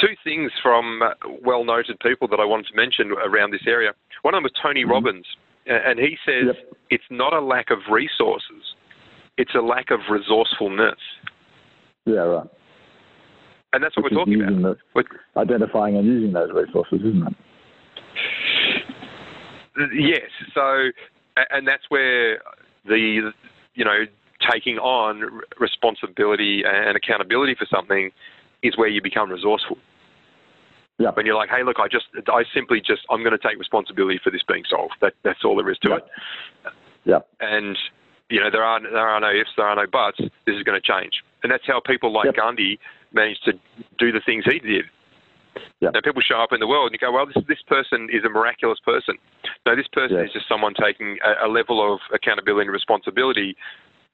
[SPEAKER 2] two things from uh, well noted people that I wanted to mention around this area. One of them was Tony mm. Robbins, and he says yep. it's not a lack of resources, it's a lack of resourcefulness.
[SPEAKER 3] Yeah, right.
[SPEAKER 2] And that's what Which we're talking about.
[SPEAKER 3] The, identifying and using those resources, isn't it?
[SPEAKER 2] Yes. So, and that's where the, you know, taking on responsibility and accountability for something is where you become resourceful.
[SPEAKER 3] Yeah.
[SPEAKER 2] When you're like, hey, look, I just, I simply just, I'm going to take responsibility for this being solved. That, that's all there is to
[SPEAKER 3] yeah.
[SPEAKER 2] it.
[SPEAKER 3] Yeah.
[SPEAKER 2] And you know, there are there are no ifs, there are no buts. This is going to change, and that's how people like
[SPEAKER 3] yep.
[SPEAKER 2] Gandhi managed to do the things he did.
[SPEAKER 3] Yep.
[SPEAKER 2] Now people show up in the world and you go, well, this this person is a miraculous person. No, this person yes. is just someone taking a, a, level of accountability and responsibility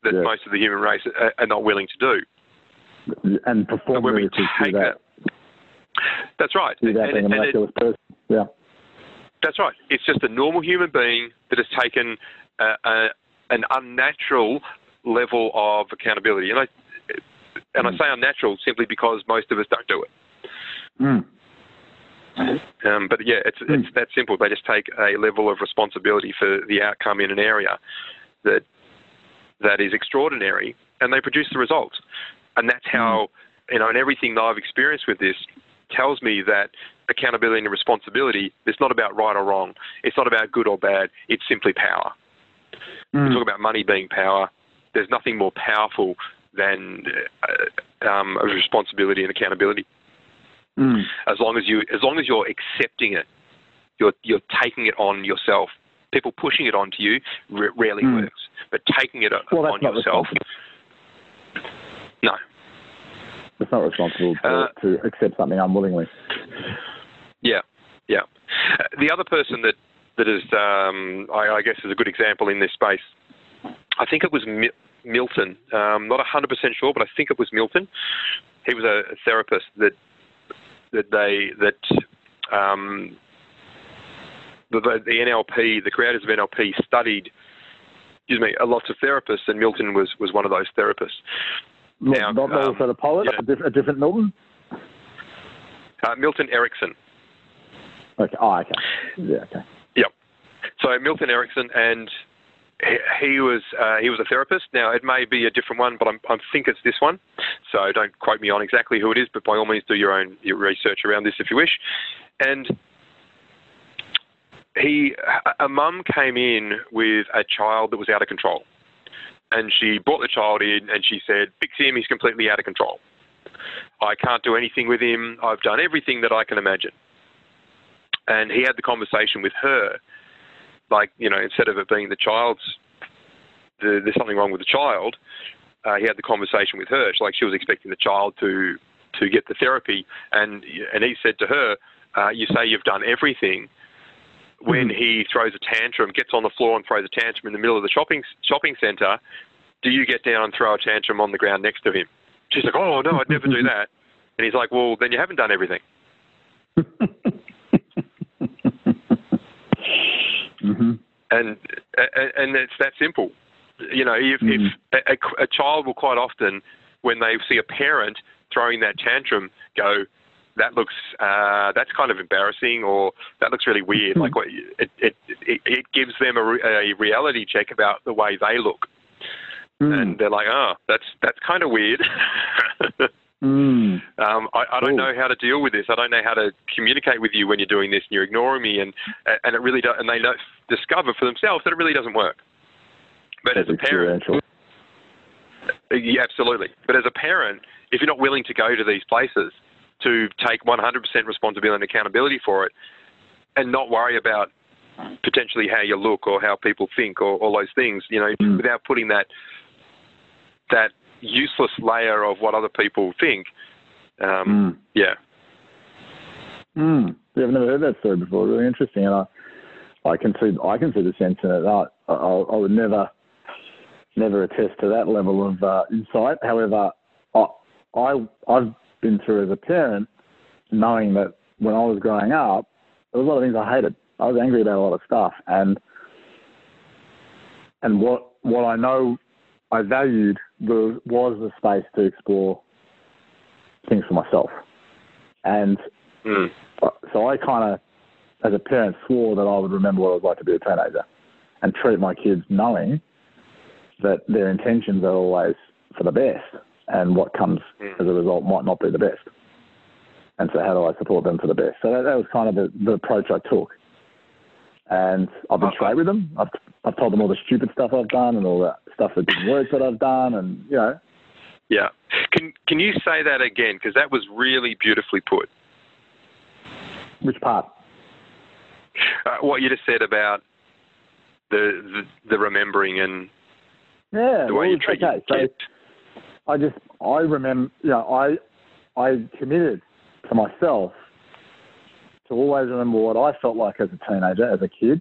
[SPEAKER 2] that yes. most of the human race are, are, not willing to
[SPEAKER 3] do. And perform when we take that. that.
[SPEAKER 2] That's right.
[SPEAKER 3] That and, a miraculous person. Yeah.
[SPEAKER 2] That's right. It's just a normal human being that has taken a, a, an unnatural level of accountability. And I and mm. I say unnatural simply because most of us don't do it.
[SPEAKER 3] Mm.
[SPEAKER 2] Um, but yeah, it's mm. it's that simple. They just take a level of responsibility for the outcome in an area that that is extraordinary, and they produce the results. And that's how mm. you know, and everything that I've experienced with this tells me that accountability and responsibility is not about right or wrong. It's not about good or bad. It's simply power. Mm. We talk about money being power. There's nothing more powerful than uh, um, responsibility and accountability.
[SPEAKER 3] Mm.
[SPEAKER 2] As long as you, as long as you're accepting it, you're you're taking it on yourself. People pushing it onto you r- rarely mm. works, but taking it
[SPEAKER 3] well,
[SPEAKER 2] on yourself, no.
[SPEAKER 3] It's not responsible to, uh, to accept something unwillingly.
[SPEAKER 2] Yeah, yeah. Uh, the other person that that is, um, I, I, guess, is a good example in this space. I think it was Mi- Milton. Um, not 100% sure, but I think it was Milton. He was a, therapist that that they that um, the, the, NLP, the creators of NLP, studied. Excuse me, a lot of therapists, and Milton was was one of those therapists.
[SPEAKER 3] Now, not um, the poet, yeah. a, different, a different Milton.
[SPEAKER 2] Uh, Milton Erickson.
[SPEAKER 3] Okay. Oh, okay. Yeah. Okay.
[SPEAKER 2] So Milton Erickson, and he, was uh, he was a therapist. Now it may be a different one, but I'm, i think it's this one. So don't quote me on exactly who it is, but by all means do your own your research around this if you wish. And he, a mum came in with a child that was out of control, and she brought the child in and she said, "Fix him. He's completely out of control. I can't do anything with him. I've done everything that I can imagine." And he had the conversation with her like you know instead of it being the child's the, there's something wrong with the child, uh, he had the conversation with her. She, like she was expecting the child to to get the therapy, and and he said to her, uh, "You say you've done everything." When mm-hmm. he throws a tantrum, gets on the floor and throws a tantrum in the middle of the shopping shopping centre, do you get down and throw a tantrum on the ground next to him? She's like, "Oh no, I'd never do that." And he's like, "Well, then you haven't done everything."
[SPEAKER 3] Mm-hmm.
[SPEAKER 2] And, and and it's that simple. You know, if, mm-hmm. if a, a child will quite often, when they see a parent throwing that tantrum, go, that looks uh, that's kind of embarrassing or that looks really weird. Mm-hmm. Like what, it, it, it, it gives them a, a reality check about the way they look, mm. and they're like, oh, that's that's kind of weird.
[SPEAKER 3] Mm.
[SPEAKER 2] Um, I, I, don't know how to deal with this. I don't know how to communicate with you when you're doing this and you're ignoring me, and and it really does. And they discover for themselves that it really doesn't work. But
[SPEAKER 3] That's
[SPEAKER 2] as a parent, yeah, absolutely. But as a parent, if you're not willing to go to these places to take 100% responsibility and accountability for it, and not worry about potentially how you look or how people think or all those things, you know, mm. without putting that that useless layer of what other people think. Um,
[SPEAKER 3] mm.
[SPEAKER 2] Yeah,
[SPEAKER 3] Mm. Yeah, I've never heard that story before. Really interesting, and I, I can see, I can see the sense in it. I, I, I would never, never attest to that level of uh, insight. However, I, I, I've been through as a parent, knowing that when I was growing up, there was a lot of things I hated. I was angry about a lot of stuff, and and what what I know I valued was, was the space to explore things for myself. And
[SPEAKER 2] Mm.
[SPEAKER 3] so I kind of, as a parent, swore that I would remember what it was like to be a teenager and treat my kids knowing that their intentions are always for the best and what comes
[SPEAKER 2] Mm.
[SPEAKER 3] as a result might not be the best. And so how do I support them for the best? So that, that was kind of the, the approach I took. And I've been straight with them. I've, I've told them all the stupid stuff I've done and all the stuff that didn't work that I've done. And, you know,
[SPEAKER 2] Yeah. Can Can you say that again? Because that was really beautifully put.
[SPEAKER 3] which part?
[SPEAKER 2] Uh, what you just said about the the, the remembering and
[SPEAKER 3] Yeah.
[SPEAKER 2] the way
[SPEAKER 3] well,
[SPEAKER 2] you treat
[SPEAKER 3] okay,
[SPEAKER 2] your
[SPEAKER 3] so. I just I remember you know I I committed to myself to always remember what I felt like as a teenager, as a kid,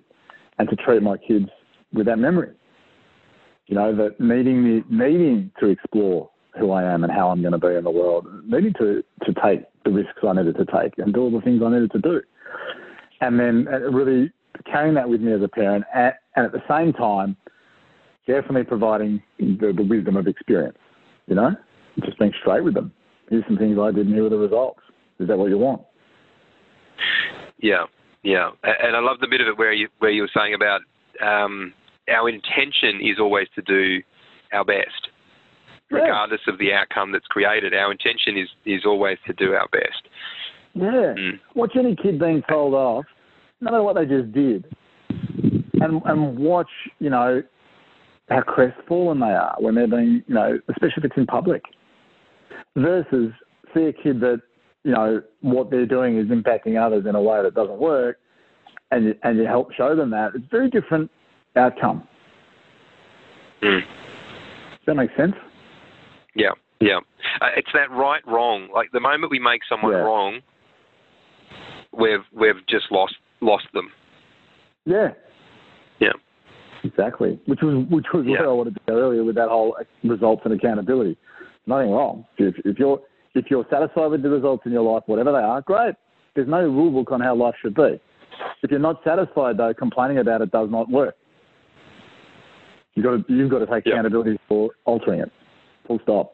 [SPEAKER 3] and to treat my kids with that memory. You know that needing the needing to explore who I am and how I'm going to be in the world, needing to to take the risks I needed to take and do all the things I needed to do, and then really carrying that with me as a parent, and, and at the same time, definitely providing the, the wisdom of experience you know, just being straight with them. Here's some things I did, and here are the results. Is that what you want?
[SPEAKER 2] Yeah, yeah, and I love the bit of it where you where you were saying about um, our intention is always to do our best,
[SPEAKER 3] Yeah.
[SPEAKER 2] regardless of the outcome that's created. Our intention is is always to do our best.
[SPEAKER 3] Yeah.
[SPEAKER 2] Mm.
[SPEAKER 3] Watch any kid being told off, no matter what they just did, and and watch, you know, how crestfallen they are when they're being, you know, especially if it's in public, versus see a kid that, you know, what they're doing is impacting others in a way that doesn't work, and you, and you help show them that. It's a very different outcome.
[SPEAKER 2] Mm.
[SPEAKER 3] Does that make sense?
[SPEAKER 2] Yeah, yeah. Uh, it's that right wrong. Like the moment we make someone
[SPEAKER 3] Yeah.
[SPEAKER 2] wrong, we've we've just lost lost them.
[SPEAKER 3] Yeah.
[SPEAKER 2] Yeah.
[SPEAKER 3] Exactly. Which was which was
[SPEAKER 2] Yeah.
[SPEAKER 3] where I wanted to go earlier with that whole results and accountability. Nothing wrong. If, if you're if you're satisfied with the results in your life, whatever they are, great. There's no rule book on how life should be. If you're not satisfied though, complaining about it does not work. You got to you've got to take
[SPEAKER 2] Yeah.
[SPEAKER 3] accountability for altering it. Full stop.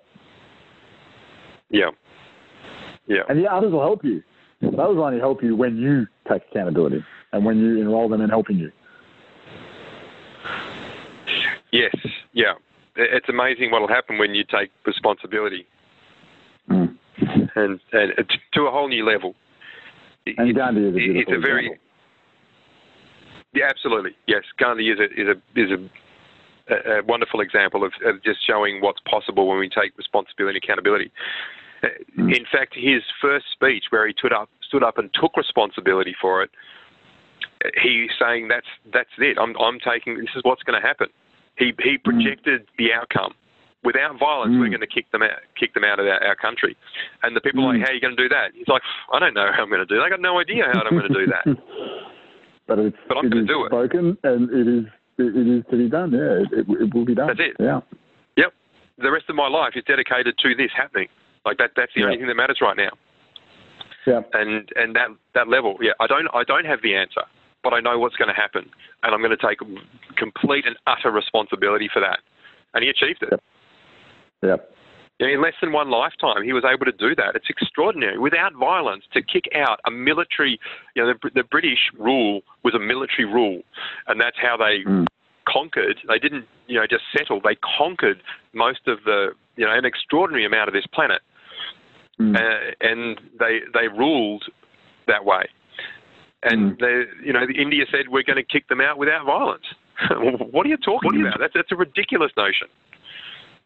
[SPEAKER 2] Yeah, yeah,
[SPEAKER 3] And the others will help you. Those only help you when you take accountability and when you enroll them in helping you.
[SPEAKER 2] Yes, yeah. It's amazing what'll happen when you take responsibility
[SPEAKER 3] Mm.
[SPEAKER 2] and and to a whole new level.
[SPEAKER 3] And
[SPEAKER 2] it's-
[SPEAKER 3] Gandhi is a beautiful
[SPEAKER 2] It's a very
[SPEAKER 3] example.
[SPEAKER 2] yeah, absolutely yes. Gandhi is a is a is a a, wonderful example of, of just showing what's possible when we take responsibility and accountability. Uh,
[SPEAKER 3] Mm.
[SPEAKER 2] In fact, his first speech, where he stood up, stood up and took responsibility for it, he's saying that's that's it. I'm I'm taking this is what's going to happen. He he projected the outcome. Without violence,
[SPEAKER 3] Mm.
[SPEAKER 2] we're going to kick them out, kick them out of our, our country. And the people are
[SPEAKER 3] Mm.
[SPEAKER 2] like, how are you going to do that? He's like, I don't know how I'm going to do that. I got no idea how I'm going to do that.
[SPEAKER 3] but it's
[SPEAKER 2] But I'm
[SPEAKER 3] it
[SPEAKER 2] gonna do it.
[SPEAKER 3] spoken and it is it, it is to be done. Yeah, it, it, it will be done.
[SPEAKER 2] That's it.
[SPEAKER 3] Yeah.
[SPEAKER 2] Yep. The rest of my life is dedicated to this happening. Like that. That's the
[SPEAKER 3] Yeah.
[SPEAKER 2] only thing that matters right now.
[SPEAKER 3] Yeah.
[SPEAKER 2] And and that that level, yeah. I don't I don't have the answer, but I know what's going to happen, and I'm going to take complete and utter responsibility for that. And he achieved it.
[SPEAKER 3] Yep. Yeah.
[SPEAKER 2] You in less than one lifetime, he was able to do that. It's extraordinary. Without violence, to kick out a military, you know, the, the British rule was a military rule, and that's how they
[SPEAKER 3] Mm.
[SPEAKER 2] conquered. They didn't, you know, just settle. They conquered most of the, you know, an extraordinary amount of this planet,
[SPEAKER 3] Mm.
[SPEAKER 2] uh, and they they ruled that way. And
[SPEAKER 3] Mm.
[SPEAKER 2] they, you know, India said we're going to kick them out without violence. what are you talking about? That's that's a ridiculous notion.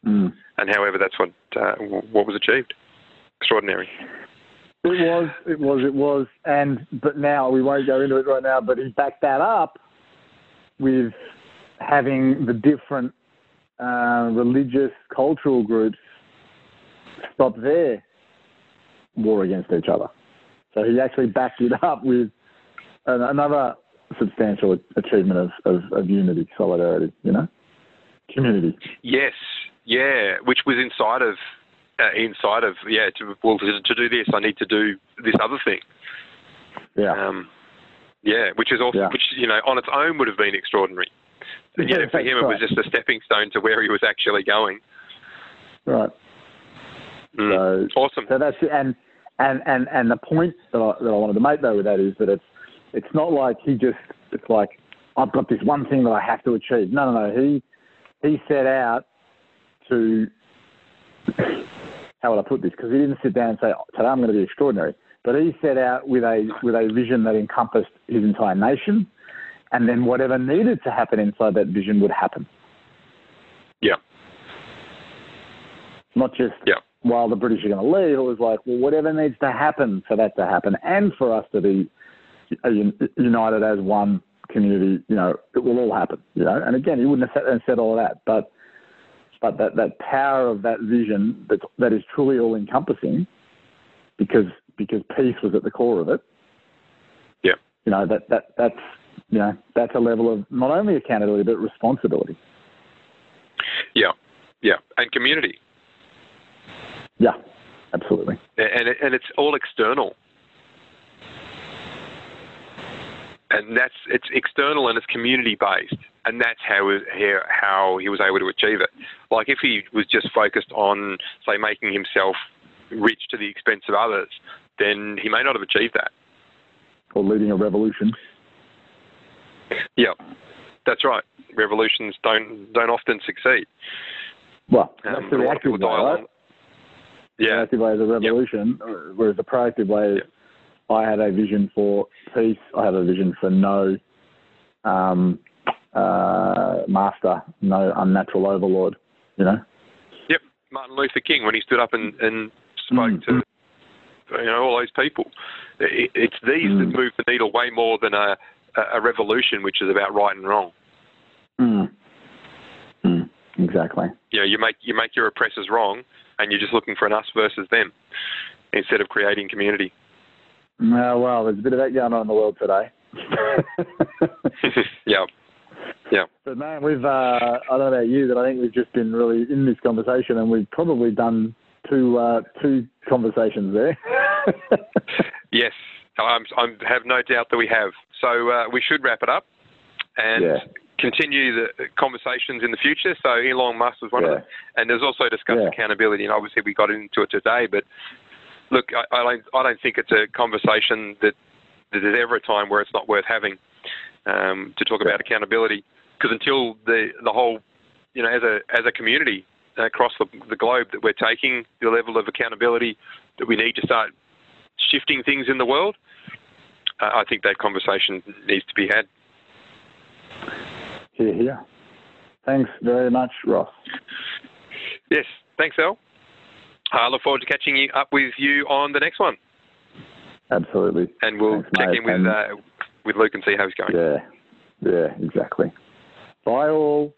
[SPEAKER 3] Mm.
[SPEAKER 2] And however, that's what uh, what was achieved. Extraordinary.
[SPEAKER 3] It was, it was, it was, and but now we won't go into it right now. But he backed that up with having the different uh, religious, cultural groups stop their war against each other. So he actually backed it up with another substantial achievement of, of, of unity, solidarity, you know, community.
[SPEAKER 2] Yes, yeah, which was inside of uh, inside of yeah. To, well, to, to, do this, I need to do this other thing.
[SPEAKER 3] Yeah.
[SPEAKER 2] Um, yeah, which is also
[SPEAKER 3] Yeah.
[SPEAKER 2] which you know on its own would have been extraordinary. And yeah, for him it was just a stepping stone to where he was actually going.
[SPEAKER 3] Right.
[SPEAKER 2] Mm.
[SPEAKER 3] So
[SPEAKER 2] awesome.
[SPEAKER 3] So that's and and and and the point that I, that I wanted to make though with that is that it's it's not like he just it's like I've got this one thing that I have to achieve. No, no, no. He he set out to how would I put this? Because he didn't sit down and say oh, today I'm going to be extraordinary, but he set out with a with a vision that encompassed his entire nation, and then whatever needed to happen inside that vision would happen.
[SPEAKER 2] Yeah.
[SPEAKER 3] Not just
[SPEAKER 2] Yeah.
[SPEAKER 3] while the British are going to leave, it was like, well, whatever needs to happen for that to happen and for us to be Uh, united as one community, you know, it will all happen, you know. And again, he wouldn't have and said all that, but but that, that power of that vision that that is truly all encompassing, because because peace was at the core of it.
[SPEAKER 2] Yeah.
[SPEAKER 3] You know that that that's you know that's a level of not only accountability but responsibility.
[SPEAKER 2] Yeah, yeah, and community,
[SPEAKER 3] Yeah, absolutely.
[SPEAKER 2] and and it's all external. And that's it's external and it's community based, and that's how how how he was able to achieve it. Like if he was just focused on say making himself rich to the expense of others, then he may not have achieved that.
[SPEAKER 3] Or leading a revolution.
[SPEAKER 2] Yeah, that's right. Revolutions don't don't often succeed.
[SPEAKER 3] Well,
[SPEAKER 2] Um,
[SPEAKER 3] that's the
[SPEAKER 2] a
[SPEAKER 3] reactive
[SPEAKER 2] people
[SPEAKER 3] way,
[SPEAKER 2] die
[SPEAKER 3] right?
[SPEAKER 2] Yeah,
[SPEAKER 3] Reactive way is a revolution, whereas the proactive way is I had a vision for peace. I have a vision for no um, uh, master, no unnatural overlord. You know.
[SPEAKER 2] Yep, Martin Luther King when he stood up and, and spoke
[SPEAKER 3] Mm.
[SPEAKER 2] to you know all those people. It, it's these
[SPEAKER 3] Mm.
[SPEAKER 2] that move the needle way more than a, a revolution, which is about right and wrong.
[SPEAKER 3] Mm. Mm. Exactly.
[SPEAKER 2] You know, you make you make your oppressors wrong, and you're just looking for an us versus them instead of creating community.
[SPEAKER 3] No, well, there's a bit of that going on in the world today.
[SPEAKER 2] yeah, yeah,
[SPEAKER 3] But man, we've uh, I don't know about you, but I think we've just been really in this conversation, and we've probably done two uh, two conversations there.
[SPEAKER 2] yes. I'm, I have no doubt that we have. So uh, we should wrap it up and
[SPEAKER 3] Yeah.
[SPEAKER 2] continue the conversations in the future. So Elon Musk was one of them, and there's also discussed
[SPEAKER 3] Yeah.
[SPEAKER 2] accountability, and obviously we got into it today. But look, I, I don't I don't think it's a conversation that, that there's ever a time where it's not worth having um, to talk about accountability. Because until the the whole, you know, as a as a community across the, the globe, that we're taking the level of accountability that we need to start shifting things in the world, uh, I think that conversation needs to be had.
[SPEAKER 3] here, here. Thanks very much, Ross.
[SPEAKER 2] Yes, thanks, Al. I look forward to catching you up with you on the next one,
[SPEAKER 3] Absolutely.
[SPEAKER 2] and we'll
[SPEAKER 3] Thanks,
[SPEAKER 2] check
[SPEAKER 3] mate,
[SPEAKER 2] in with
[SPEAKER 3] and-
[SPEAKER 2] uh, with Luke and see how he's going.
[SPEAKER 3] Yeah. Yeah. Exactly. Bye all.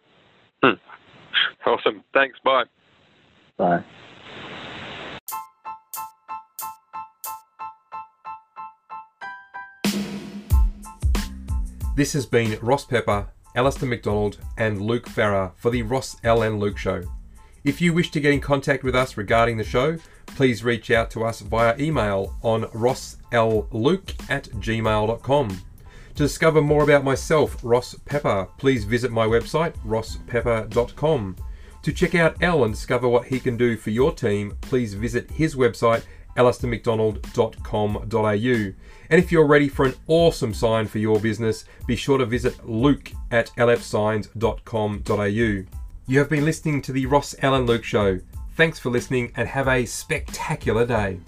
[SPEAKER 2] Awesome. Thanks. Bye.
[SPEAKER 3] Bye.
[SPEAKER 1] This has been Ross Pepper, Alistair McDonald, and Luke Farrer for the Ross Al and Luke Show. If you wish to get in contact with us regarding the show, please reach out to us via email on rossluke at gmail.com. To discover more about myself, Ross Pepper, please visit my website, rosspepper.com. To check out Al and discover what he can do for your team, please visit his website, alistairmcdonald.com.au. And if you're ready for an awesome sign for your business, be sure to visit luke at lfsigns.com.au. You have been listening to the Ross Al and Luke Show. Thanks for listening and have a spectacular day.